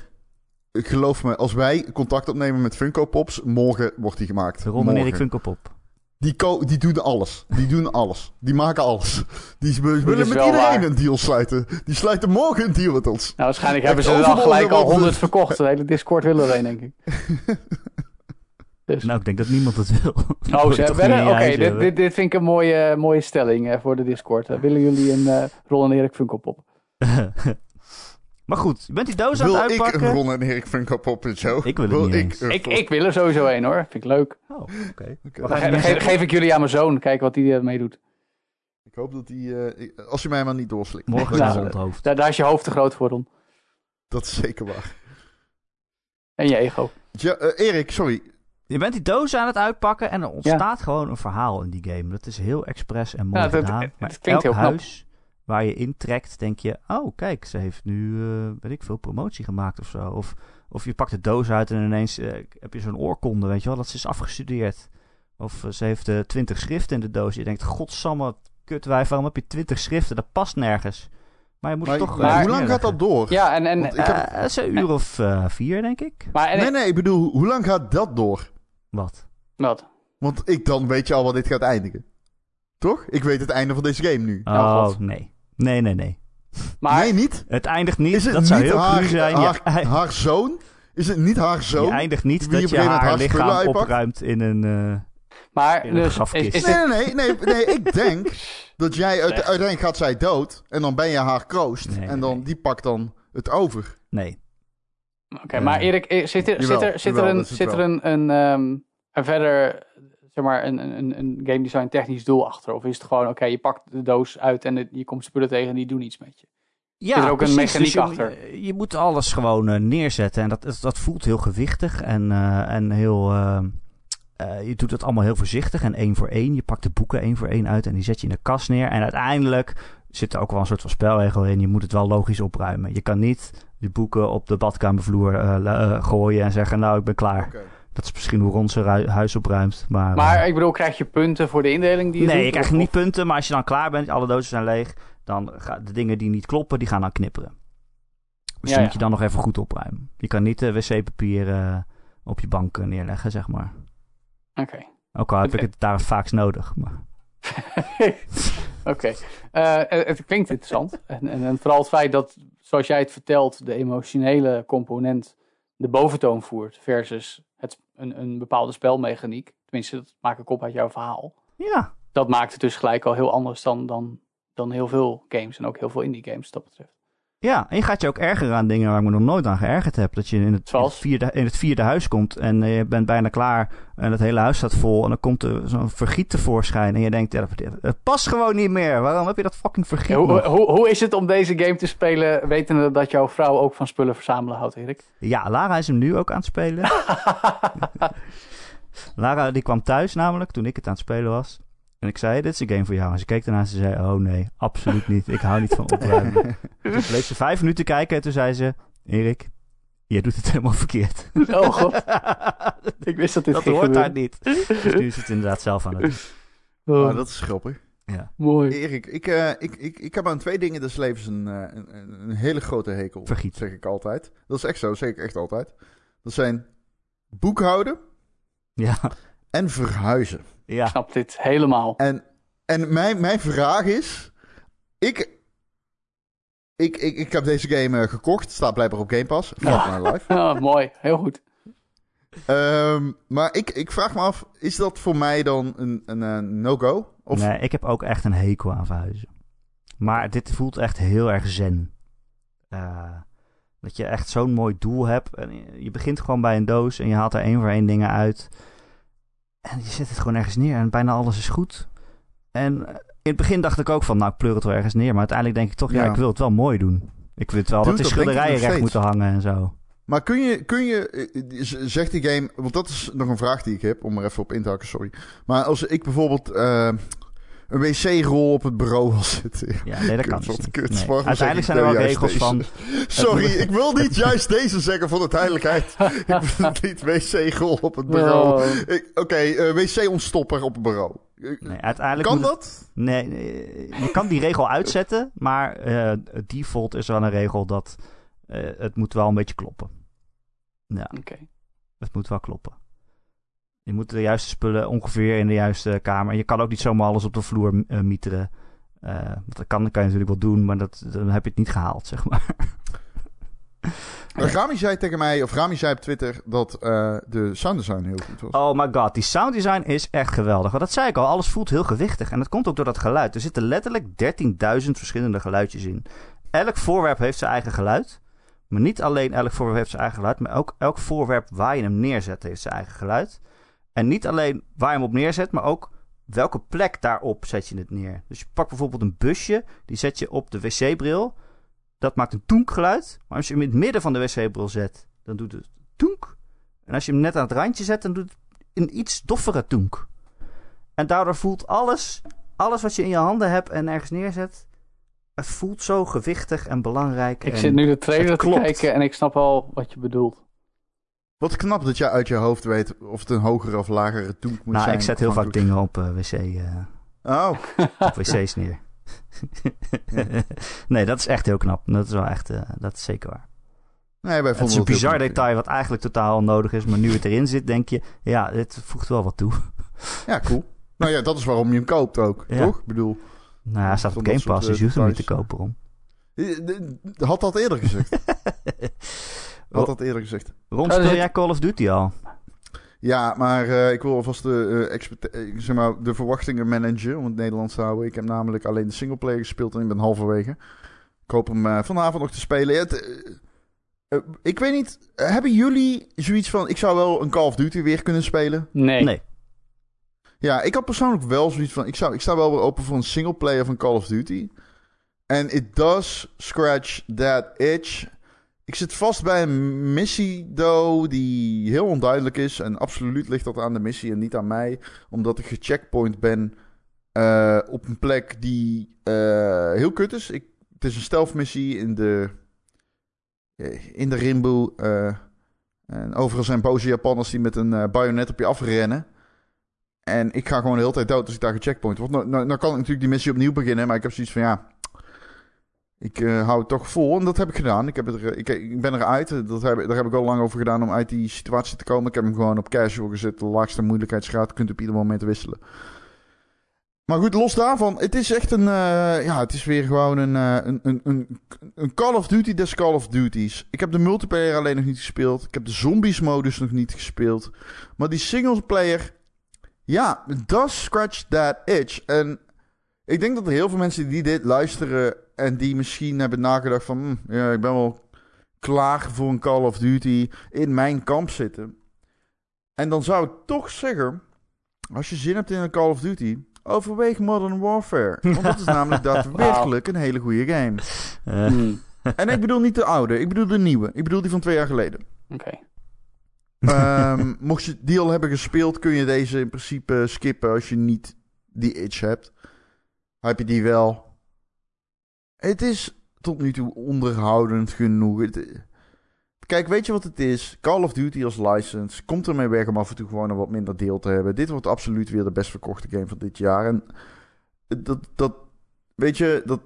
Geloof me, als wij contact opnemen met Funko Pops, morgen wordt die gemaakt. Ron en Erik. Funko Pop. Die, die doen alles. Die doen alles. Die maken alles. Die willen met iedereen waar. een deal sluiten. Die sluiten morgen een deal met ons. Nou, waarschijnlijk hebben ze er dan overmorgen gelijk al honderd verkocht. De hele Discord wil er een, denk ik. Dus. Nou, ik denk dat niemand het wil. Oh, ze hebben- Oké, dit, dit, dit vind ik een mooie, mooie stelling eh, voor de Discord. Eh, willen jullie een eh Ron en Erik Funko Pop? maar goed, je bent die doos aan Wil het ik uitpakken. een Ron en Erik Funko Pop en zo? Ik wil het niet er Ik, ik wil er sowieso een hoor. Vind ik leuk. Oh, oké. Ge- ge- geef ik jullie aan mijn zoon. Kijken wat hij ermee doet. Ik hoop dat hij... eh, ik- als je mij maar niet doorslikt. Morgen Nou, is een rondhoofd. Daar, daar is je hoofd te groot voor, Ron. Dat is zeker waar. En je ego. Ja, eh, Erik, sorry. Je bent die doos aan het uitpakken en er ontstaat gewoon een verhaal in die game. Dat is heel expres en mooi Ja, dat- gedaan. het maar klinkt elk heel knap. Waar je intrekt, denk je... Oh, kijk, ze heeft nu, eh, weet ik veel, promotie gemaakt of zo. Of, of je pakt de doos uit en ineens eh, heb je zo'n oorkonde, weet je wel. Dat ze is afgestudeerd. Of eh, ze heeft twintig schriften in de doos. Je denkt, godsamme, kutwijf, waarom heb je twintig schriften? Dat past nergens. Maar je moet Maar, toch... maar hoe lang gaat dat door? Ja, en... en heb- Eh, een uur of vier, denk ik. maar en, Nee, nee, ik bedoel, hoe lang gaat dat door? Wat? Wat? Want ik dan weet je al wat dit gaat eindigen. Toch? Ik weet het einde van deze game nu. Nou, Oh, God. nee. Nee, nee, nee. Maar, nee, niet? Het eindigt niet. Is het dat zou niet heel haar, cru zijn. haar, je, haar zoon? Is het niet haar je zoon? eindigt niet wie dat je een haar haar lichaam uitpakt? opruimt in een... eh, maar In een dus, grafkist. is, is Nee, nee, nee, nee, nee. Ik denk dat jij... uiteindelijk gaat zij dood. En dan ben je haar kroost. Nee, en dan, nee. die pakt dan het over. nee. Oké, maar Eh, Erik, eh, zit er, jawel, zit er, zit er jawel, een, het zit er een, een, ehm, een verder, zeg maar, een, een, een game design technisch doel achter? Of is het gewoon, oké, je pakt de doos uit en het- je komt spullen tegen en die doen iets met je? Ja, Zit er ook een mechaniek Dus je, achter? Je, je moet alles gewoon eh, neerzetten. En dat, dat- dat voelt heel gewichtig en, eh, en heel... eh, je doet het allemaal heel voorzichtig en één voor één. Je pakt de boeken één voor één uit en die zet je in de kast neer. En uiteindelijk zit er ook wel een soort van spelregel in. Je moet het wel logisch opruimen. Je kan niet die boeken op de badkamervloer gooien en zeggen... nou, ik ben klaar. Oké. Dat is misschien hoe Ron zijn huis opruimt. Maar, Maar eh, ik bedoel, krijg je punten voor de indeling die je nee, doet? je krijgt Of- niet punten. Maar als je dan klaar bent, alle dozen zijn leeg... dan gaan de dingen die niet kloppen, die gaan dan knipperen. Dus Ja, die moet je dan nog even goed opruimen. Je kan niet eh, wc-papier eh, op je bank neerleggen, zeg maar. Oké. Ook al heb ik het daar vaak nodig. Maar... Oké. Het, het klinkt interessant. En, en, en vooral het feit dat, zoals jij het vertelt, de emotionele component de boventoon voert versus het, een, een bepaalde spelmechaniek. Tenminste, dat maak ik op uit jouw verhaal. Ja, Dat maakt het dus gelijk al heel anders dan, dan, dan heel veel games en ook heel veel indie games wat dat betreft. Ja, en je gaat je ook ergeren aan dingen waar ik me nog nooit aan geërgerd heb. Dat je in het, in het, Zoals? vierde, in het vierde huis komt en eh, je bent bijna klaar en het hele huis staat vol. En dan komt er zo'n vergiet tevoorschijn en je denkt, ja, het past gewoon niet meer. Waarom heb je dat fucking vergiet Ja, hoe, hoe, hoe is het om deze game te spelen, wetende dat jouw vrouw ook van spullen verzamelen houdt, Erik? Ja, Lara is hem nu ook aan het spelen. Lara die kwam thuis namelijk toen ik het aan het spelen was. En ik zei, dit is een game voor jou. En ze keek daarna en ze zei, oh nee, absoluut niet. Ik hou niet van opruimen. toen bleef ze vijf minuten kijken en toen zei ze, Erik, je doet het helemaal verkeerd. Oh god, ik wist dat dit dat ging hoort daar niet. Dus nu is het inderdaad zelf aan het doen. Oh, Maar dat is grappig. Mooi. Erik, ik, eh, ik, ik, ik heb aan twee dingen des levens een, eh, een, een, een hele grote hekel. Vergiet. Zeg ik altijd. Dat is echt zo, zeg ik echt altijd. Dat zijn boekhouden Ja, en verhuizen. Ik ja. snap dit helemaal. En, en mijn, mijn vraag is... Ik, ik, ik, ik heb deze game eh, gekocht. Staat blijkbaar op Game Pass. Fuck my life. Oh, mooi, heel goed. Ehm, maar ik, ik vraag me af, is dat voor mij dan een, een, eh, no-go? Of Nee, ik heb ook echt een hekel aan verhuizen. Maar dit voelt echt heel erg zen. Eh, dat je echt zo'n mooi doel hebt. En je- je begint gewoon bij een doos en je haalt er één voor één dingen uit. En je zet het gewoon ergens neer en bijna alles is goed. En eh, in het begin dacht ik ook van, nou ik pleur het wel ergens neer. Maar uiteindelijk denk ik toch, ja, Ja. ik wil het wel mooi doen. Ik vind wel Dude, dat de schilderijen recht moeten hangen en zo. Maar kun je, kun je, eh, zegt die game, want dat is nog een vraag die ik heb, om er even op in te hakken, sorry. Maar als ik bijvoorbeeld eh, een wc-rol op het bureau wil zitten. Ja, nee, dat kan dus wat niet. kut. Nee. Waarom zeg Uiteindelijk zijn er nou wel regels deze? van... Sorry, ik wil niet juist deze zeggen voor de duidelijkheid. Ik wil niet wc-rol op het bureau. Ik- Oké, eh, wc-ontstopper op het bureau. Eh, Nee, uiteindelijk kan het- dat? Nee, nee, je kan die regel uitzetten, maar eh, default is wel een regel dat eh, het moet wel een beetje kloppen. Ja, Oké. het moet wel kloppen. Je moet de juiste spullen ongeveer in de juiste kamer. Je kan ook niet zomaar alles op de vloer eh, mieteren. Eh, dat kan, kan je natuurlijk wel doen, maar dat, dan heb je het niet gehaald, zeg maar. Rami zei tegen mij, of Rami zei op Twitter, dat eh, de sound design heel goed was. Oh my god, die sound design is echt geweldig. Want dat zei ik al, alles voelt heel gewichtig. En dat komt ook door dat geluid. Er zitten letterlijk 13.000 verschillende geluidjes in. Elk voorwerp heeft zijn eigen geluid. Maar niet alleen elk voorwerp heeft zijn eigen geluid, maar ook elk voorwerp waar je hem neerzet heeft zijn eigen geluid. En niet alleen waar je hem op neerzet, maar ook welke plek daarop zet je het neer. Dus je pakt bijvoorbeeld een busje, die zet je op de wc-bril. Dat maakt een toenkgeluid. Maar als je hem in het midden van de wc-bril zet, dan doet het toenk. En als je hem net aan het randje zet, dan doet het een iets doffere toenk. En daardoor voelt alles, alles wat je in je handen hebt en ergens neerzet, het voelt zo gewichtig en belangrijk. Ik en zit nu de trailer te kijken en ik snap al wat je bedoelt. Wat knap dat jij uit je hoofd weet of het een hogere of lagere toek moet Nou, zijn. ik zet heel vaak dingen op eh, wc, eh, Oh, op wc's neer. nee, dat is echt heel knap. Dat is wel echt, eh, dat is zeker waar. nee, wij Het is een het bizar detail wat eigenlijk totaal onnodig is. Maar nu het erin zit, denk je, ja, dit voegt wel wat toe. Ja, cool. Nou ja, dat is waarom je hem koopt ook, Ja. toch? Ik bedoel, Nou, hij staat op Game Pass, dus je hoeft hem niet te kopen, eh, had dat eerder gezegd. Had dat eerder gezegd. Ron, er speel jij Call of Duty al? Ja, maar eh, ik wil alvast de, eh, expert- eh, zeg maar, de verwachtingen managen om het Nederlands te houden. Ik heb namelijk alleen de singleplayer gespeeld en ik ben halverwege. Ik hoop hem vanavond nog te spelen. Het, ik weet niet, hebben jullie zoiets van... Ik zou wel een Call of Duty weer kunnen spelen? Nee. Nee. Ja, ik had persoonlijk wel zoiets van... Ik, zou, ik sta wel weer open voor een singleplayer van Call of Duty. En it does scratch that itch. Ik zit vast bij een missie, though, die heel onduidelijk is. En absoluut ligt dat aan de missie en niet aan mij. Omdat ik gecheckpoint ben eh, op een plek die eh, heel kut is. Ik, het is een stealth missie in de, eh, in de Rimbo. eh, en overal zijn boze Japanners die met een bajonet op je afrennen. En ik ga gewoon de hele tijd dood als ik daar gecheckpoint word. Nou, nou, nou kan ik natuurlijk die missie opnieuw beginnen. Maar ik heb zoiets van ja... Ik eh, hou het toch vol. En dat heb ik gedaan. Ik, heb het er, ik, ik ben eruit. Dat heb, daar heb ik al lang over gedaan om uit die situatie te komen. Ik heb hem gewoon op casual gezet. De laagste moeilijkheidsgraad. Kunt op ieder moment wisselen. Maar goed, los daarvan. Het is echt een... eh, ja, het is weer gewoon een, eh, een, een, een, een Call of Duty des Call of Duties. Ik heb de multiplayer alleen nog niet gespeeld. Ik heb de zombies-modus nog niet gespeeld. Maar die singleplayer... Ja, does scratch that itch. En ik denk dat er heel veel mensen die dit luisteren... en die misschien hebben nagedacht van... hm, ja, ik ben wel klaar voor een Call of Duty... in mijn kamp zitten. En dan zou ik toch zeggen... als je zin hebt in een Call of Duty... overweeg Modern Warfare. Want dat is namelijk daadwerkelijk een hele goede game. Eh, Hmm, En ik bedoel niet de oude, ik bedoel de nieuwe. Ik bedoel die van twee jaar geleden. Oké. Ehm, mocht je die al hebben gespeeld, kun je deze in principe skippen als je niet die itch hebt. Heb je die wel? Het is tot nu toe onderhoudend genoeg. Kijk, weet je wat het is? Call of Duty als license komt ermee weg om af en toe gewoon een wat minder deel te hebben. Dit wordt absoluut weer de best verkochte game van dit jaar. En dat, dat weet je, dat,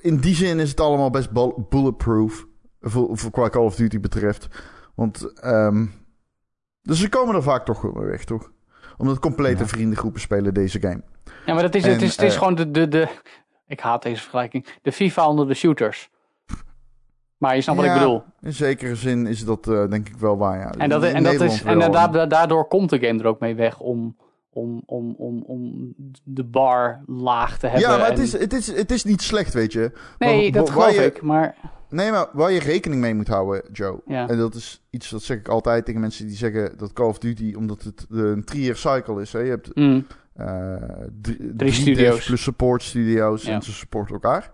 in die zin is het allemaal best bul- bulletproof. Voor, voor qua Call of Duty betreft. Want, ehm dus ze komen er vaak toch wel mee weg, toch? Omdat complete Ja. vriendengroepen spelen deze game. Ja, maar dat is, En, het is, het is eh, gewoon de, de, de... Ik haat deze vergelijking. De FIFA onder de shooters. Maar je snapt wat ik bedoel. In zekere zin is dat eh, denk ik wel waar, ja. En, dat, en, is, en da- daardoor komt de game er ook mee weg om, om, om, om, om de bar laag te hebben. Ja, maar het is, het, is, het is niet slecht, weet je. Nee, Maar dat geloof je- ik. Maar Nee, maar waar je rekening mee moet houden, Joe. ja. En dat is iets dat zeg ik altijd tegen mensen die zeggen dat Call of Duty, omdat het een three-year cycle is. Hè? Je hebt Mm, drie, drie studio's. plus support studio's Ja. en ze supporten elkaar.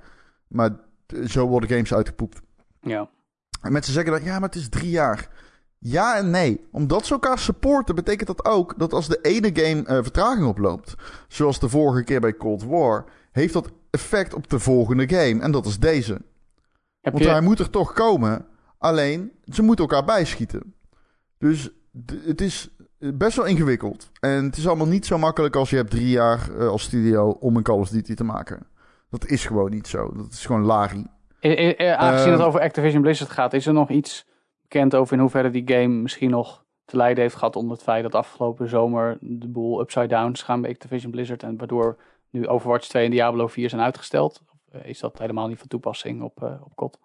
Maar eh, zo worden games uitgepoept. ja. En mensen zeggen dan, ja, maar het is drie jaar. Ja en nee. Omdat ze elkaar supporten, betekent dat ook dat als de ene game eh, vertraging oploopt, zoals de vorige keer bij Cold War, heeft dat effect op de volgende game. En dat is deze. Heb Want je, hij moet er toch komen. Alleen, ze moeten elkaar bijschieten. Dus het is best wel ingewikkeld. En het is allemaal niet zo makkelijk als je hebt drie jaar eh, als studio om een Call of Duty te maken. Dat is gewoon niet zo. Dat is gewoon lari. eh, eh, eh, aangezien eh, het over Activision Blizzard gaat, is er nog iets bekend over in hoeverre die game misschien nog te lijden heeft gehad onder het feit dat afgelopen zomer de boel upside down is gaan bij Activision Blizzard en waardoor nu Overwatch 2 en Diablo 4 zijn uitgesteld? Of eh, is dat helemaal niet van toepassing op, eh op COD?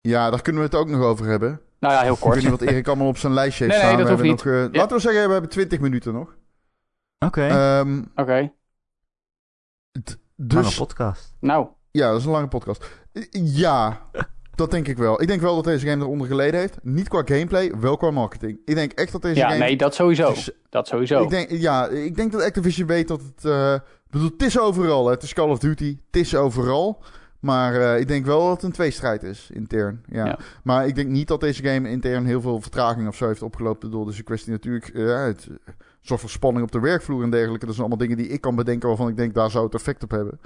Ja, daar kunnen we het ook nog over hebben. Nou ja, heel Ik weet kort. niet wat Erik allemaal op zijn lijstje heeft Nee, nee, staan. dat we hoeft nog, eh, Ja. Laten we zeggen, we hebben 20 minuten nog. Oké, Ehm, Oké, lange dus podcast. nou. ja, dat is een lange podcast. Ja, dat denk ik wel. Ik denk wel dat deze game eronder geleden heeft. Niet qua gameplay, wel qua marketing. Ik denk echt dat deze Ja, game... nee, dat sowieso. Dus- Dat sowieso. Ik denk, ja, ik denk dat Activision weet dat het... eh, ik bedoel, het is overal. hè. Het is Call of Duty. Het is overal. Maar eh, ik denk wel dat het een tweestrijd is, intern. Ja. Ja. Maar ik denk niet dat deze game intern heel veel vertraging of zo heeft opgelopen. Door dus de kwestie natuurlijk... eh, het eh, soort van spanning op de werkvloer en dergelijke. Dat zijn allemaal dingen die ik kan bedenken waarvan ik denk daar zou het effect op hebben.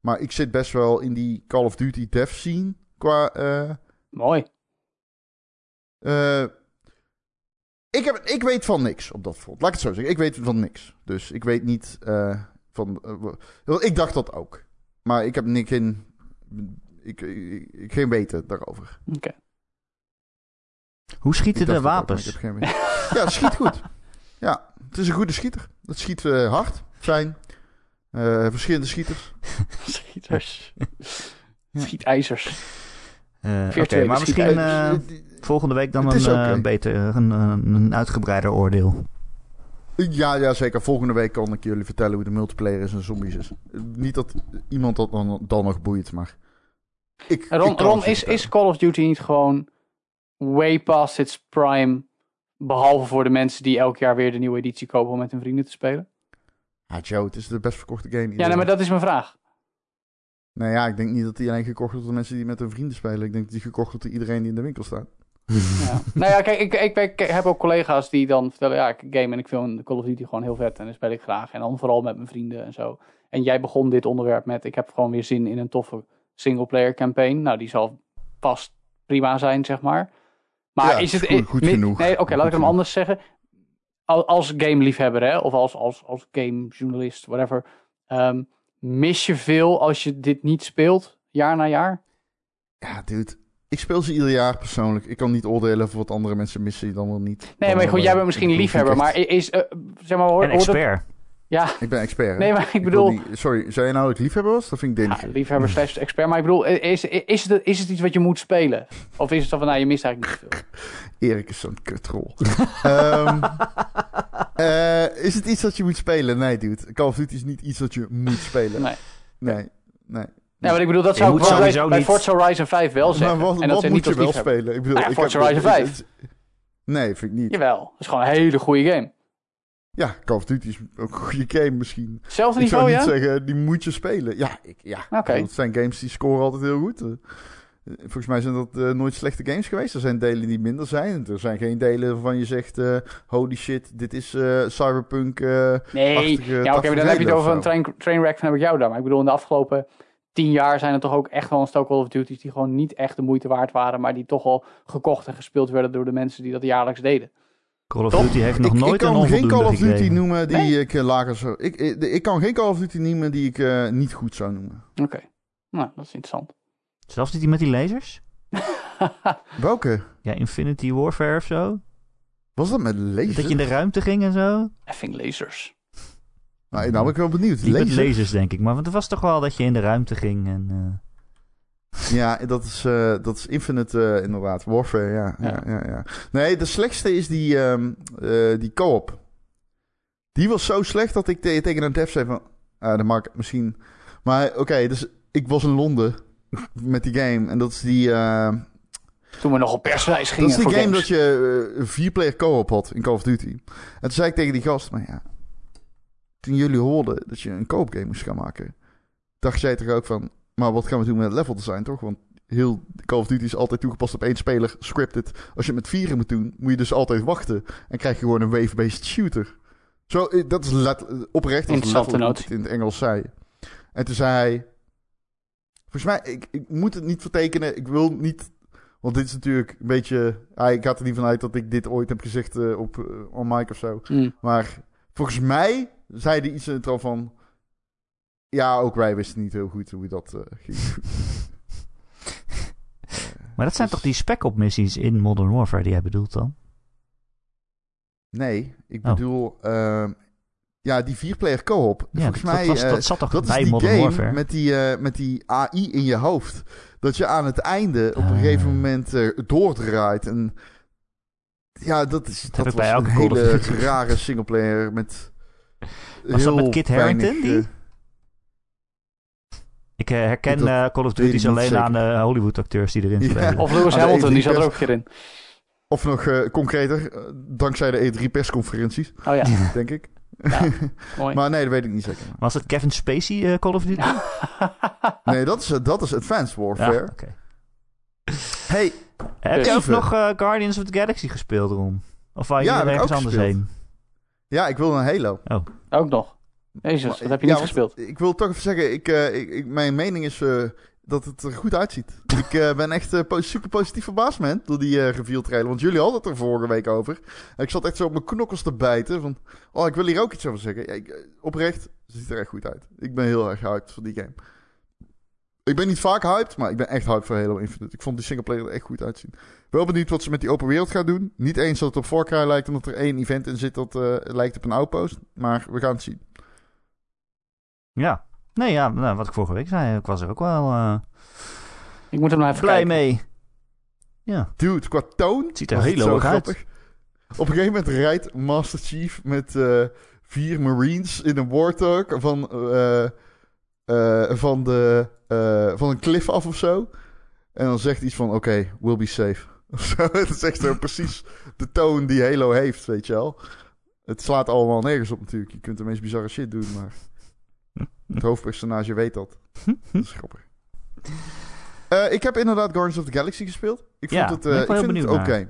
Maar ik zit best wel in die Call of Duty dev scene qua... eh, Mooi. eh, ik, heb, ik weet van niks op dat front. Laat ik het zo zeggen. Ik weet van niks. Dus ik weet niet eh, van... ik dacht dat ook. Maar ik heb niks in... Ik, ik, ik- geen weten daarover. Oké. Hoe Ik schieten de dat ook, wapens? ik heb geen weten. ja, het schiet goed. Ja, het is een goede schieter. Het schiet eh, hard, fijn. Eh, verschillende schieters. Schieters. Ja. Schietijzers. Eh, Oké, maar misschien eh, volgende week dan een, eh, beter, een, een uitgebreider oordeel. Ja, ja, zeker. Volgende week kan ik jullie vertellen hoe de multiplayer is en zombies is. Niet dat iemand dat dan, dan nog boeit, maar... Ik, Ron, is, is Call of Duty niet gewoon way past its prime? Behalve voor de mensen die elk jaar weer de nieuwe editie kopen om met hun vrienden te spelen. Ah, Joe, het is de best verkochte game. Ja, nee, maar dat is mijn vraag. Nou ja, ik denk niet dat die alleen gekocht wordt door mensen die met hun vrienden spelen. Ik denk dat die gekocht wordt door iedereen die in de winkel staat. Ja. nou ja, kijk, ik, ik, ik heb ook collega's die dan vertellen, ja, ik game en ik vind Call of Duty gewoon heel vet en dat speel ik graag. En dan vooral met mijn vrienden en zo. En jij begon dit onderwerp met, ik heb gewoon weer zin in een toffe singleplayer campaign. Nou, die zal vast prima zijn, zeg maar. Maar Ja, is het... goed- goed genoeg. Nee, oké, laat ik hem anders zeggen. Al- Als gameliefhebber, hè, of als, als, als gamejournalist, whatever. ehm, mis je veel als je dit niet speelt, jaar na jaar? Ja, dude. Ik speel ze ieder jaar persoonlijk. Ik kan niet oordelen over wat andere mensen missen dan wel niet. Nee, maar goed, jij eh, bent misschien liefhebber, maar is, eh, zeg maar, hoor, En hoort het- expert. Ja, Ik ben expert. hè? nee, maar ik bedoel, niet- sorry, zei je nou dat ik liefhebber was? Dat vind ik ja, denigrerend. liefhebber slash expert, maar ik bedoel, is, is, het, is het iets wat je moet spelen? Of is het zo van, nou, je mist eigenlijk niet veel? Erik is zo'n kutrol. Ehm, eh, is het iets dat je moet spelen? Nee, dude. Call of Duty is niet iets dat je moet spelen. Nee. Nee, nee. Nee, maar ik bedoel, dat zou ik bij, sowieso bij niet- Forza Horizon 5 wel zeggen. Maar wat, en dat wat moet niet je wel spelen? Ik bedoel, Nou ja, ik Forza heb- Horizon 5. Nee, vind ik niet. Jawel, dat is gewoon een hele goede game. Ja, Call of Duty is ook een goede game misschien. Hetzelfde Ik zou niveau, niet ja? zeggen, die moet je spelen. Ja, ik, ja. Bedoel, Het zijn games die scoren altijd heel goed. Eh, Volgens mij zijn dat eh, nooit slechte games geweest. Er zijn delen die minder zijn. Er zijn geen delen waarvan je zegt... eh, holy shit, dit is eh, cyberpunk... eh, Nee, ja, oké, maar dan heb je het over een train, trainwreck van heb ik jou daar. Maar ik bedoel, in de afgelopen tien jaar zijn er toch ook echt wel een stel Call of Duty's die gewoon niet echt de moeite waard waren, maar die toch al gekocht en gespeeld werden door de mensen die dat jaarlijks deden. Call of Toch? Duty heeft nog ik, nooit ik kan een geen Call of Duty gekregen. noemen die Nee? ik eh, lager zou... Ik, ik, ik kan geen Call of Duty noemen die ik eh, niet goed zou noemen. Oké, nou, dat is interessant. Zelfs niet die met die lasers? Welke? Ja, Infinity Warfare of zo? Was dat met lasers? Dat je in de ruimte ging en zo? Effing lasers. Nou, nou ben ik wel benieuwd. Niet met Lasers? denk ik. Maar want het was toch wel dat je in de ruimte ging en... eh, Ja, dat is, eh, dat is Infinite eh, inderdaad. Warfare, ja. ja. Ja. Ja, ja, Nee, de slechtste is die, ehm, eh, die co-op. Die was zo slecht dat ik te- tegen een dev zei van... Ah, maak ik misschien... Maar oké, dus ik was in Londen met die game. En dat is die... eh, Toen we nog op persreis dat gingen is die game games. dat je een vier-player co-op had in Call of Duty. En toen zei ik tegen die gast... Maar ja, toen jullie hoorden dat je een co-op game moest gaan maken... Dacht jij toch ook van... Maar wat gaan we doen met het level design, toch? Want heel Call of Duty is altijd toegepast op één speler, scripted. Als je het met vieren moet doen, moet je dus altijd wachten. En krijg je gewoon een wave-based shooter. Zo, eh, dat is let, eh, oprecht wat notie. het in het Engels zei. En toen zei hij... Volgens mij, ik, ik moet het niet vertekenen. Ik wil niet... Want dit is natuurlijk een beetje... ah, ik ga er niet vanuit dat ik dit ooit heb gezegd eh, op eh, on mic of zo. Mm. Maar volgens mij zei hij iets in het al van... Ja, ook wij wisten niet heel goed hoe dat eh, ging. Maar dat zijn Dus- toch die spec-op missies in Modern Warfare die jij bedoelt dan? Nee, ik Oh. bedoel... ehm, ja, die vierplayer co-op. Ja, Volgens dat, mij, dat, was, eh, dat zat toch dat is bij die Modern game Warfare? met die, eh, met die AI in je hoofd. Dat je aan het einde op een Ah. gegeven moment eh, doordraait. En ja, dat is dat was bij elke een hele rare singleplayer met Was dat met Kit Harington, weinig, die? eh, Ik eh, herken eh, Call of Duty's alleen aan de Hollywood-acteurs die erin Ja. spelen. Of Lewis Aan de Hamilton, die zat er E3 ook een keer in. Of nog eh, concreter, dankzij de E3 persconferenties, Oh ja, denk ik. Ja. mooi. maar nee, dat weet ik niet zeker. Was het Kevin Spacey eh, Call of Duty? Nee, dat is, dat is Advanced Ja, Warfare. oké. Hey, Heb je ook nog eh, Guardians of the Galaxy gespeeld, Ron? Of wou je Ja, er ergens anders gespeeld. heen? Ja, ik wil een Halo. Ook nog. Jezus, Maar- wat heb je ja, niet gespeeld? Ik wil toch even zeggen, ik, eh, ik, ik- mijn mening is eh, dat het er goed uitziet. ik eh, ben echt po- super positief verbaasd, man, door die reveal trailer. Want jullie hadden het er vorige week over. En ik zat echt zo op mijn knokkels te bijten. Van, oh, ik wil hier ook iets over zeggen. Ja, ik, oprecht, het ziet er echt goed uit. Ik ben heel erg hyped voor die game. Ik ben niet vaak hyped, maar ik ben echt hyped voor Halo Infinite. Ik vond die singleplayer er echt goed uitzien. Wel benieuwd wat ze met die open wereld gaan doen. Niet eens dat het op Far Cry lijkt, omdat er één event in zit dat eh, lijkt op een outpost. Maar we gaan het zien. Ja. Nee, ja, nou, wat ik vorige week zei, ik was er ook wel eh, Ik moet hem nou even blij kijken. mee. Ja, Dude, qua toon het ziet er heel zo leuk uit. grappig. Op een gegeven moment rijdt Master Chief met eh, vier Marines in een Warthog van, eh, eh, van, de, eh, van een cliff af of zo. En dan zegt iets van, oké, we'll be safe. Het is echt zo precies de toon die Halo heeft, weet je wel. Het slaat allemaal nergens op natuurlijk. Je kunt de meest bizarre shit doen, maar het hoofdpersonage weet dat. Dat is grappig. Eh, ik heb inderdaad Guardians of the Galaxy gespeeld. Ik vond Ja, het, ben eh, ik vind het oké.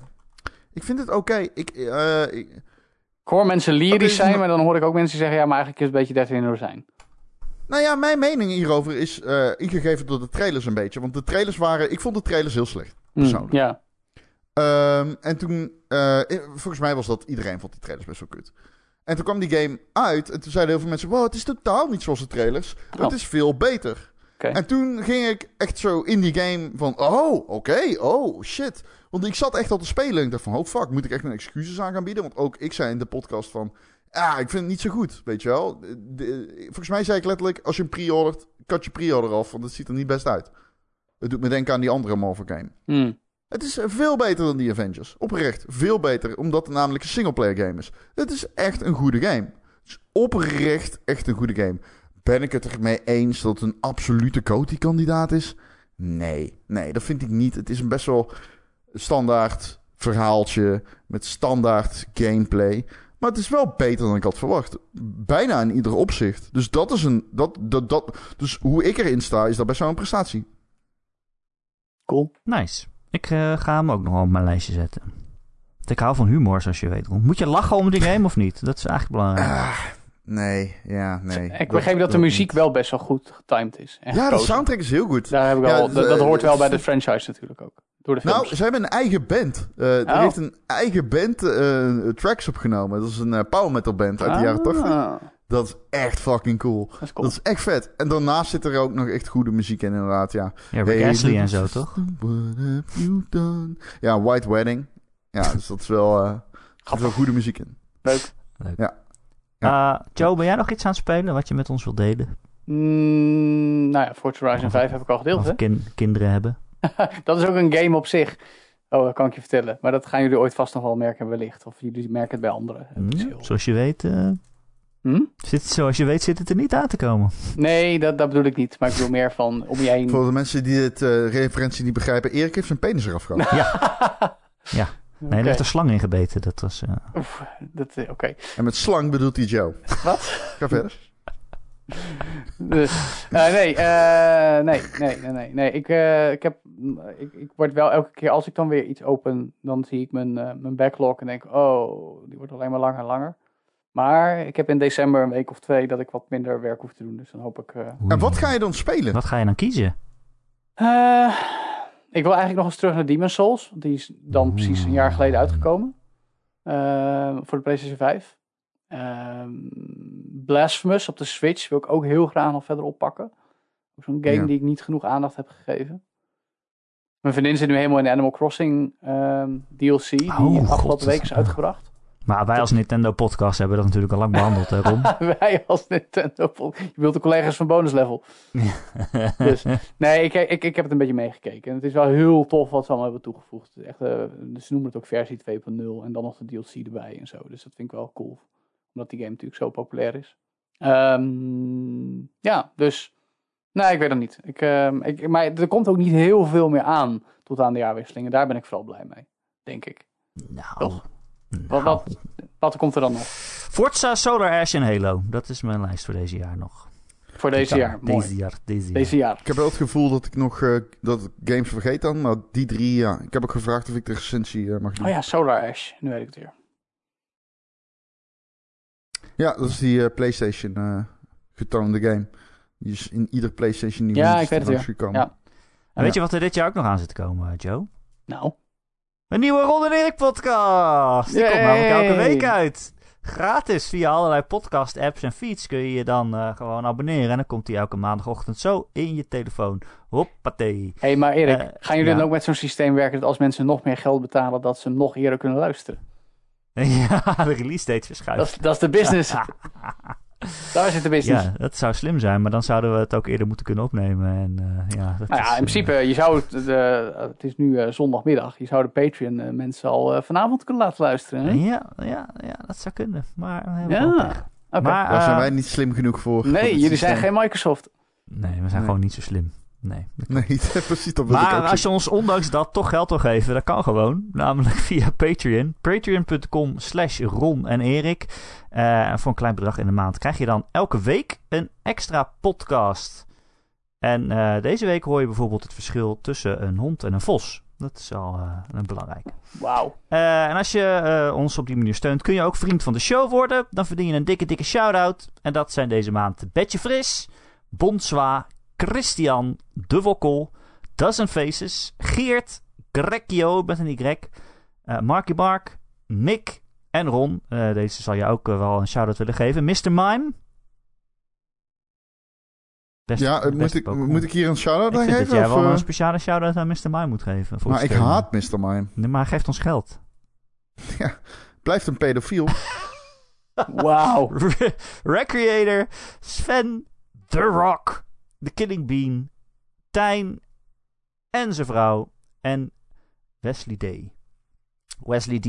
Ik vind het oké. Ik, eh, ik- Ik hoor mensen lyrisch zijn, maar- maar dan hoor ik ook mensen die zeggen... ja, maar eigenlijk is het een beetje 13 in zijn. nou ja, mijn mening hierover is eh, ingegeven door de trailers een beetje. Want de trailers waren... Ik vond de trailers heel slecht. Hm, Persoonlijk. ja. Ehm, en toen... eh, volgens mij was dat... Iedereen vond die trailers best wel kut. En toen kwam die game uit. En toen zeiden heel veel mensen... Wow, het is totaal niet zoals de trailers. Oh. Het is veel beter. En toen ging ik echt zo in die game van... Oh, oké. oh, shit. Want ik zat echt al te spelen. En ik dacht van... Oh, fuck. Moet ik echt mijn excuses aan gaan bieden? Want ook ik zei in de podcast van... Ja, ik vind het niet zo goed. Weet je wel. De- de- volgens mij zei ik letterlijk... Als je hem pre-ordert... Kat je pre-order af. Want het ziet er niet best uit. Het doet me denken aan die andere Marvel game. Hm. Het is veel beter dan die Avengers. Oprecht. Veel beter. Omdat het namelijk een singleplayer game is. Het is echt een goede game. Het is oprecht echt een goede game. Ben ik het ermee eens dat het een absolute Coty-kandidaat is? Nee. Nee, dat vind ik niet. Het is een best wel standaard verhaaltje. Met standaard gameplay. Maar het is wel beter dan ik had verwacht. Bijna in ieder opzicht. Dus dat is een. Dat, dat, dat, dus hoe ik erin sta, is dat best wel een prestatie. Cool. Nice. Ik eh, ga hem ook nog op mijn lijstje zetten. Want Ik hou van humor, zoals je weet. Moet je lachen om die game of niet? Dat is eigenlijk belangrijk. Ah, nee, ja, nee. ik begreep dat de muziek niet. wel best wel goed getimed is. Ja, de soundtrack is heel goed. Daar heb ik Ja, al, dat, dat hoort wel bij de franchise natuurlijk ook. Door de films. Nou, ze hebben een eigen band. Eh Er Oh. heeft een eigen band eh, tracks opgenomen. Dat is een eh, power metal band uit de jaren 80. Dat is echt fucking cool. Dat is cool. Dat is echt vet. En daarnaast zit er ook nog echt goede muziek in, inderdaad. Ja, ja, Rick Hey, Astley en zo, toch? What have you done? Ja, White Wedding. Ja, dus dat is wel, eh, er zit wel goede muziek in. Leuk. Eh, Joe, ben jij nog iets aan het spelen wat je met ons wilt delen? Mm, nou ja, Forza Horizon Of- 5 heb ik al gedeeld. Of Hè? kin- kinderen hebben? Dat is ook een game op zich. Oh, dat kan ik je vertellen. Maar dat gaan jullie ooit vast nog wel merken wellicht. Of jullie merken het bij anderen. Is Ja, heel- zoals je weet, eh, Hm? zit, zoals je weet zit het er niet aan te komen. Nee, dat, dat bedoel ik niet. Maar ik bedoel meer van om je heen. Voor de mensen die dit eh, referentie niet begrijpen, Erik heeft zijn penis eraf gehad. Nee, Oké. er heeft een slang in gebeten. Dat was... eh, Oef, dat, eh, Oké. En met slang bedoelt hij Joe. Wat? Ga verder. Dus, nee, eh, nee, nee, nee, nee, nee. Ik, eh, ik, heb, ik, ik word wel elke keer, als ik dan weer iets open, dan zie ik mijn, eh, mijn backlog en denk, oh, die wordt alleen maar langer en langer. Maar ik heb in december een week of twee dat ik wat minder werk hoef te doen. Dus dan hoop ik... eh, En wat ga je dan spelen? Wat ga je dan kiezen? eh, ik wil eigenlijk nog eens terug naar Demon's Souls. Die is dan precies een jaar geleden uitgekomen. Eh, voor de PlayStation 5. Ehm, Blasphemous op de Switch wil ik ook heel graag nog verder oppakken. Ook Zo'n game Ja. die ik niet genoeg aandacht heb gegeven. Mijn vriendin zit nu helemaal in de Animal Crossing ehm, DLC. Die Oh, afgelopen God. week is uitgebracht. Maar wij als Nintendo podcast hebben dat natuurlijk al lang behandeld, hè, Ron? Wij als Nintendo. Je wilt de collega's van bonus level. Dus nee, ik, ik, ik heb het een beetje meegekeken. En het is wel heel tof wat ze allemaal hebben toegevoegd. Het is Echt, eh, ze noemen het ook versie 2.0 en dan nog de DLC erbij en zo. Dus dat vind ik wel cool. Omdat die game natuurlijk zo populair is. Ehm, ja, dus. Nee, ik weet het niet. Ik, ehm, ik, maar er komt ook niet heel veel meer aan tot aan de jaarwisselingen. Daar ben ik vooral blij mee. Denk ik. Nou, Toch? Nou. Wat, wat, wat komt er dan nog Forza, Solar Ash en Halo. Dat is mijn lijst voor deze jaar nog. voor deze jaar? Mooi. Deze jaar, deze jaar. Deze jaar. Ik heb wel het gevoel dat ik nog eh, dat games vergeet dan, maar die drie, ja. Ik heb ook gevraagd of ik de recensie eh, mag doen. Oh ja, Solar Ash. Nu weet ik het weer. Ja, dat is die eh, PlayStation eh, getoonde game. Die is in ieder PlayStation nieuws Ja, ik weet het weer. gekomen. Ja. En weet je wat er dit jaar ook nog aan zit te komen, Joe? Nou, Een nieuwe Ron en Erik podcast. Die komt namelijk elke week uit. Gratis via allerlei podcast apps en feeds kun je je dan eh, gewoon abonneren. En dan komt die elke maandagochtend zo in je telefoon. Hoppatee. hé, maar Erik, Eh, gaan jullie ja. dan ook met zo'n systeem werken dat als mensen nog meer geld betalen, dat ze hem nog eerder kunnen luisteren? ja, de release date verschuift. Dat is, dat is de business. Daar zit de business. Ja, dat zou slim zijn, maar dan zouden we het ook eerder moeten kunnen opnemen. En, eh, ja, dat Nou is, ja, in eh, principe, je zou het, eh, het is nu eh, zondagmiddag, je zou de Patreon eh, mensen al eh, vanavond kunnen laten luisteren. Hè? ja, ja, ja, dat zou kunnen. Maar we Ja. Maar, Daar zijn eh, wij niet slim genoeg voor. Nee, jullie zijn geen Microsoft. Nee, we zijn Nee. gewoon niet zo slim. Nee. Nee, precies, dat Maar als je ons ondanks dat toch geld wil geven, dat kan gewoon. Namelijk via Patreon. Patreon.com slash Ron en Erik. Eh, en voor een klein bedrag in de maand krijg je dan elke week een extra podcast. En eh, deze week hoor je bijvoorbeeld het verschil tussen een hond en een vos. Dat is al eh, een belangrijk. Wauw. Eh, en als je eh, ons op die manier steunt, kun je ook vriend van de show worden. Dan verdien je een dikke, dikke shout-out. En dat zijn deze maand Betje Fris, Bonswa, Christian, De Wokkel, Dozen Faces, Geert, Grekio met een Y, eh Marky Mark, Mick en Ron. Eh, deze zal je ook eh, wel een shout-out willen geven. Mr. Mime. Ja, moet ik, moet ik hier een shout-out Ik aan vind dat geven? jij of, wel een speciale shout-out aan Mr. Mime moet geven. voor maar het ik haat Mr. Mime. Nee, maar hij geeft ons geld. Blijft een pedofiel. Wauw. Re- Recreator, Sven, The Rock, The Killing Bean, Tijn en zijn vrouw en Wesley D. Wesley D.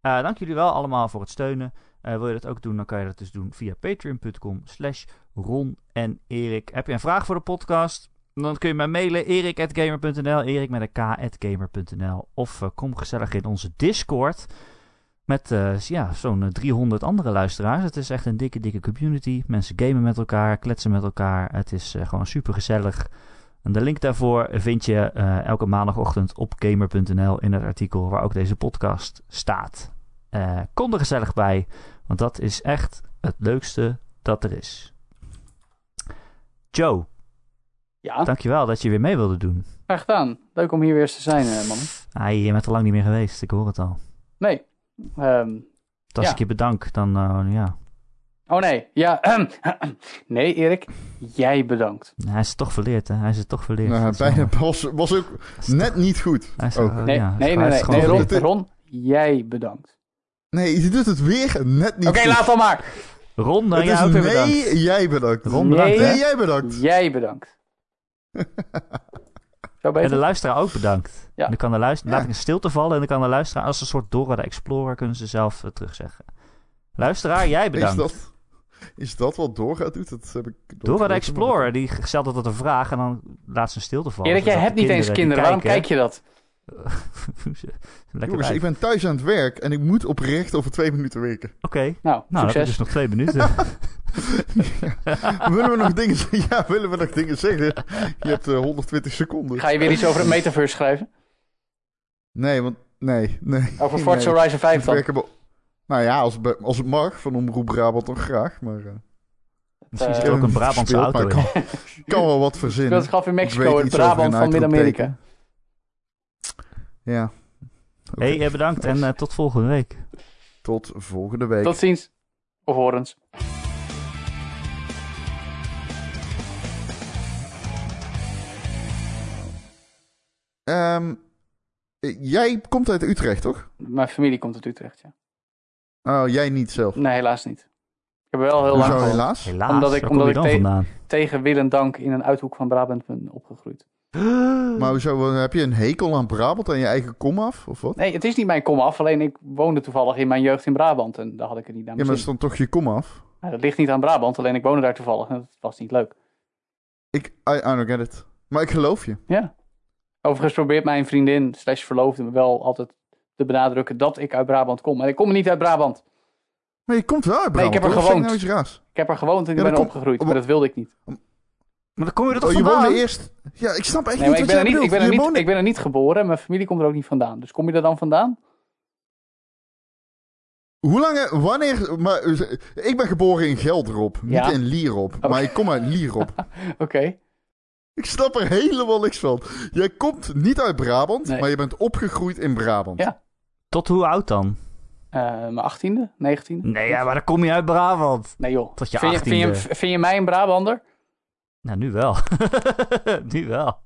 Eh, dank jullie wel allemaal voor het steunen. Eh, wil je dat ook doen, dan kan je dat dus doen via patreon.com slash Ron en Erik. Heb je een vraag voor de podcast? Dan kun je mij mailen erik.gamer.nl, erik met een k.gamer.nl of eh, kom gezellig in onze Discord met eh, ja, zo'n eh, 300 andere luisteraars. Het is echt een dikke, dikke community. Mensen gamen met elkaar, kletsen met elkaar. Het is eh, gewoon super gezellig. En de link daarvoor vind je eh, elke maandagochtend op gamer.nl in het artikel waar ook deze podcast staat. Eh, kom er gezellig bij, want dat is echt het leukste dat er is. Joe, Ja, dankjewel dat je weer mee wilde doen. graag gedaan. Leuk om hier weer eens te zijn, eh, mannen. Ah, je bent er lang niet meer geweest, ik hoor het al. Nee. Ehm, Dus als Ja. ik je bedank, dan eh, ja. oh nee, ja. nee, Erik, jij bedankt. Hij is het toch verleerd, hè? Hij is het toch verleerd. Nou, bijna was, was ook net niet goed. Hij is er- Nee, ja, nee, nee, Ron, jij bedankt. Nee, je doet het weer net niet Oké, goed. laat dan maar. Ron, dan jij ook weer nee, bedankt. jij bedankt. Ron, bedankt, Nee. hè? Nee, jij bedankt. Jij bedankt. Zo En de luisteraar ook bedankt. Ja. Dan kan de luisteraar, Ja. laat ik een stilte vallen en dan kan de luisteraar als een soort Dora de Explorer kunnen ze zelf eh, terugzeggen. Luisteraar, jij Is bedankt. dat, is dat wat Dora doet? Dat heb ik Dora de Explorer, die stelt altijd een vraag en dan laat ze een stilte vallen. Erik, jij hebt niet eens kinderen. Waarom kijk je dat? Lekker Jongens, ik ben thuis aan het werk en ik moet oprecht over twee minuten werken. Oké, Nou, nou heb je succes. dus nog twee minuten. willen we nog dingen zeggen? Ja, willen we nog dingen zeggen? Je hebt eh, 120 seconden. Ga je weer iets over het metaverse schrijven? Nee, want... Nee, nee. Over Forza nee. Horizon 5 Ik dan? Nou ja, als, als het mag, van Omroep Brabant dan graag. Maar eh, Misschien Eh, zit er ook een Brabantse auto in. ik kan wel wat verzinnen. Dat gewoon in Ik Mexico, weet het iets over Brabant van Midden-Amerika. Ja. Oké. hey, eh, bedankt en eh, tot volgende week. Tot volgende week. Tot ziens. Of horens. Ehm, jij komt uit Utrecht, toch? Mijn familie komt uit Utrecht, ja. Oh, jij niet zelf. Nee, helaas niet. Ik heb wel heel lang helaas? Helaas, Omdat ik- omdat te- tegen wil en dank in een uithoek van Brabant ben opgegroeid. Maar hoezo, heb je een hekel aan Brabant en je eigen komaf? Of wat? Nee, het is niet mijn komaf. Alleen ik woonde toevallig in mijn jeugd in Brabant. En daar had ik het niet naar Ja, maar is dan toch je komaf? Nou, dat ligt niet aan Brabant. Alleen ik woonde daar toevallig. En dat was niet leuk. Ik, I, I don't get it. Maar ik geloof je. Ja. Overigens probeert mijn vriendin slash verloofde me wel altijd te benadrukken dat ik uit Brabant kom. En ik kom niet uit Brabant. Maar je komt wel uit Nee, ik Brabant. heb er gewoond. nou. Ik heb er gewoond en ik Ja, ben opgegroeid. maar- Maar dat wilde ik niet. Maar dan kom je er toch Oh, je vandaan? woonde eerst... Ja, ik snap echt Nee, niet ik wat ben, er niet, ik, ben er niet, ik ben er niet geboren en mijn familie komt er ook niet vandaan. Dus kom je er dan vandaan? Hoe lang... Wanneer... Maar, eh, ik ben geboren in Gelderop. Niet Ja. in Lierop. Maar ik kom uit Lierop. Oké. ik snap er helemaal niks van. Jij komt niet uit Brabant, Nee. maar je bent opgegroeid in Brabant. Ja. Tot hoe oud dan? Eh, mijn achttiende, negentiende? Nee, ja, maar dan kom je uit Brabant. Nee joh. Tot je vind, je, vind, je, achttiende. vind je mij een Brabander? Nou, nu wel. nu wel.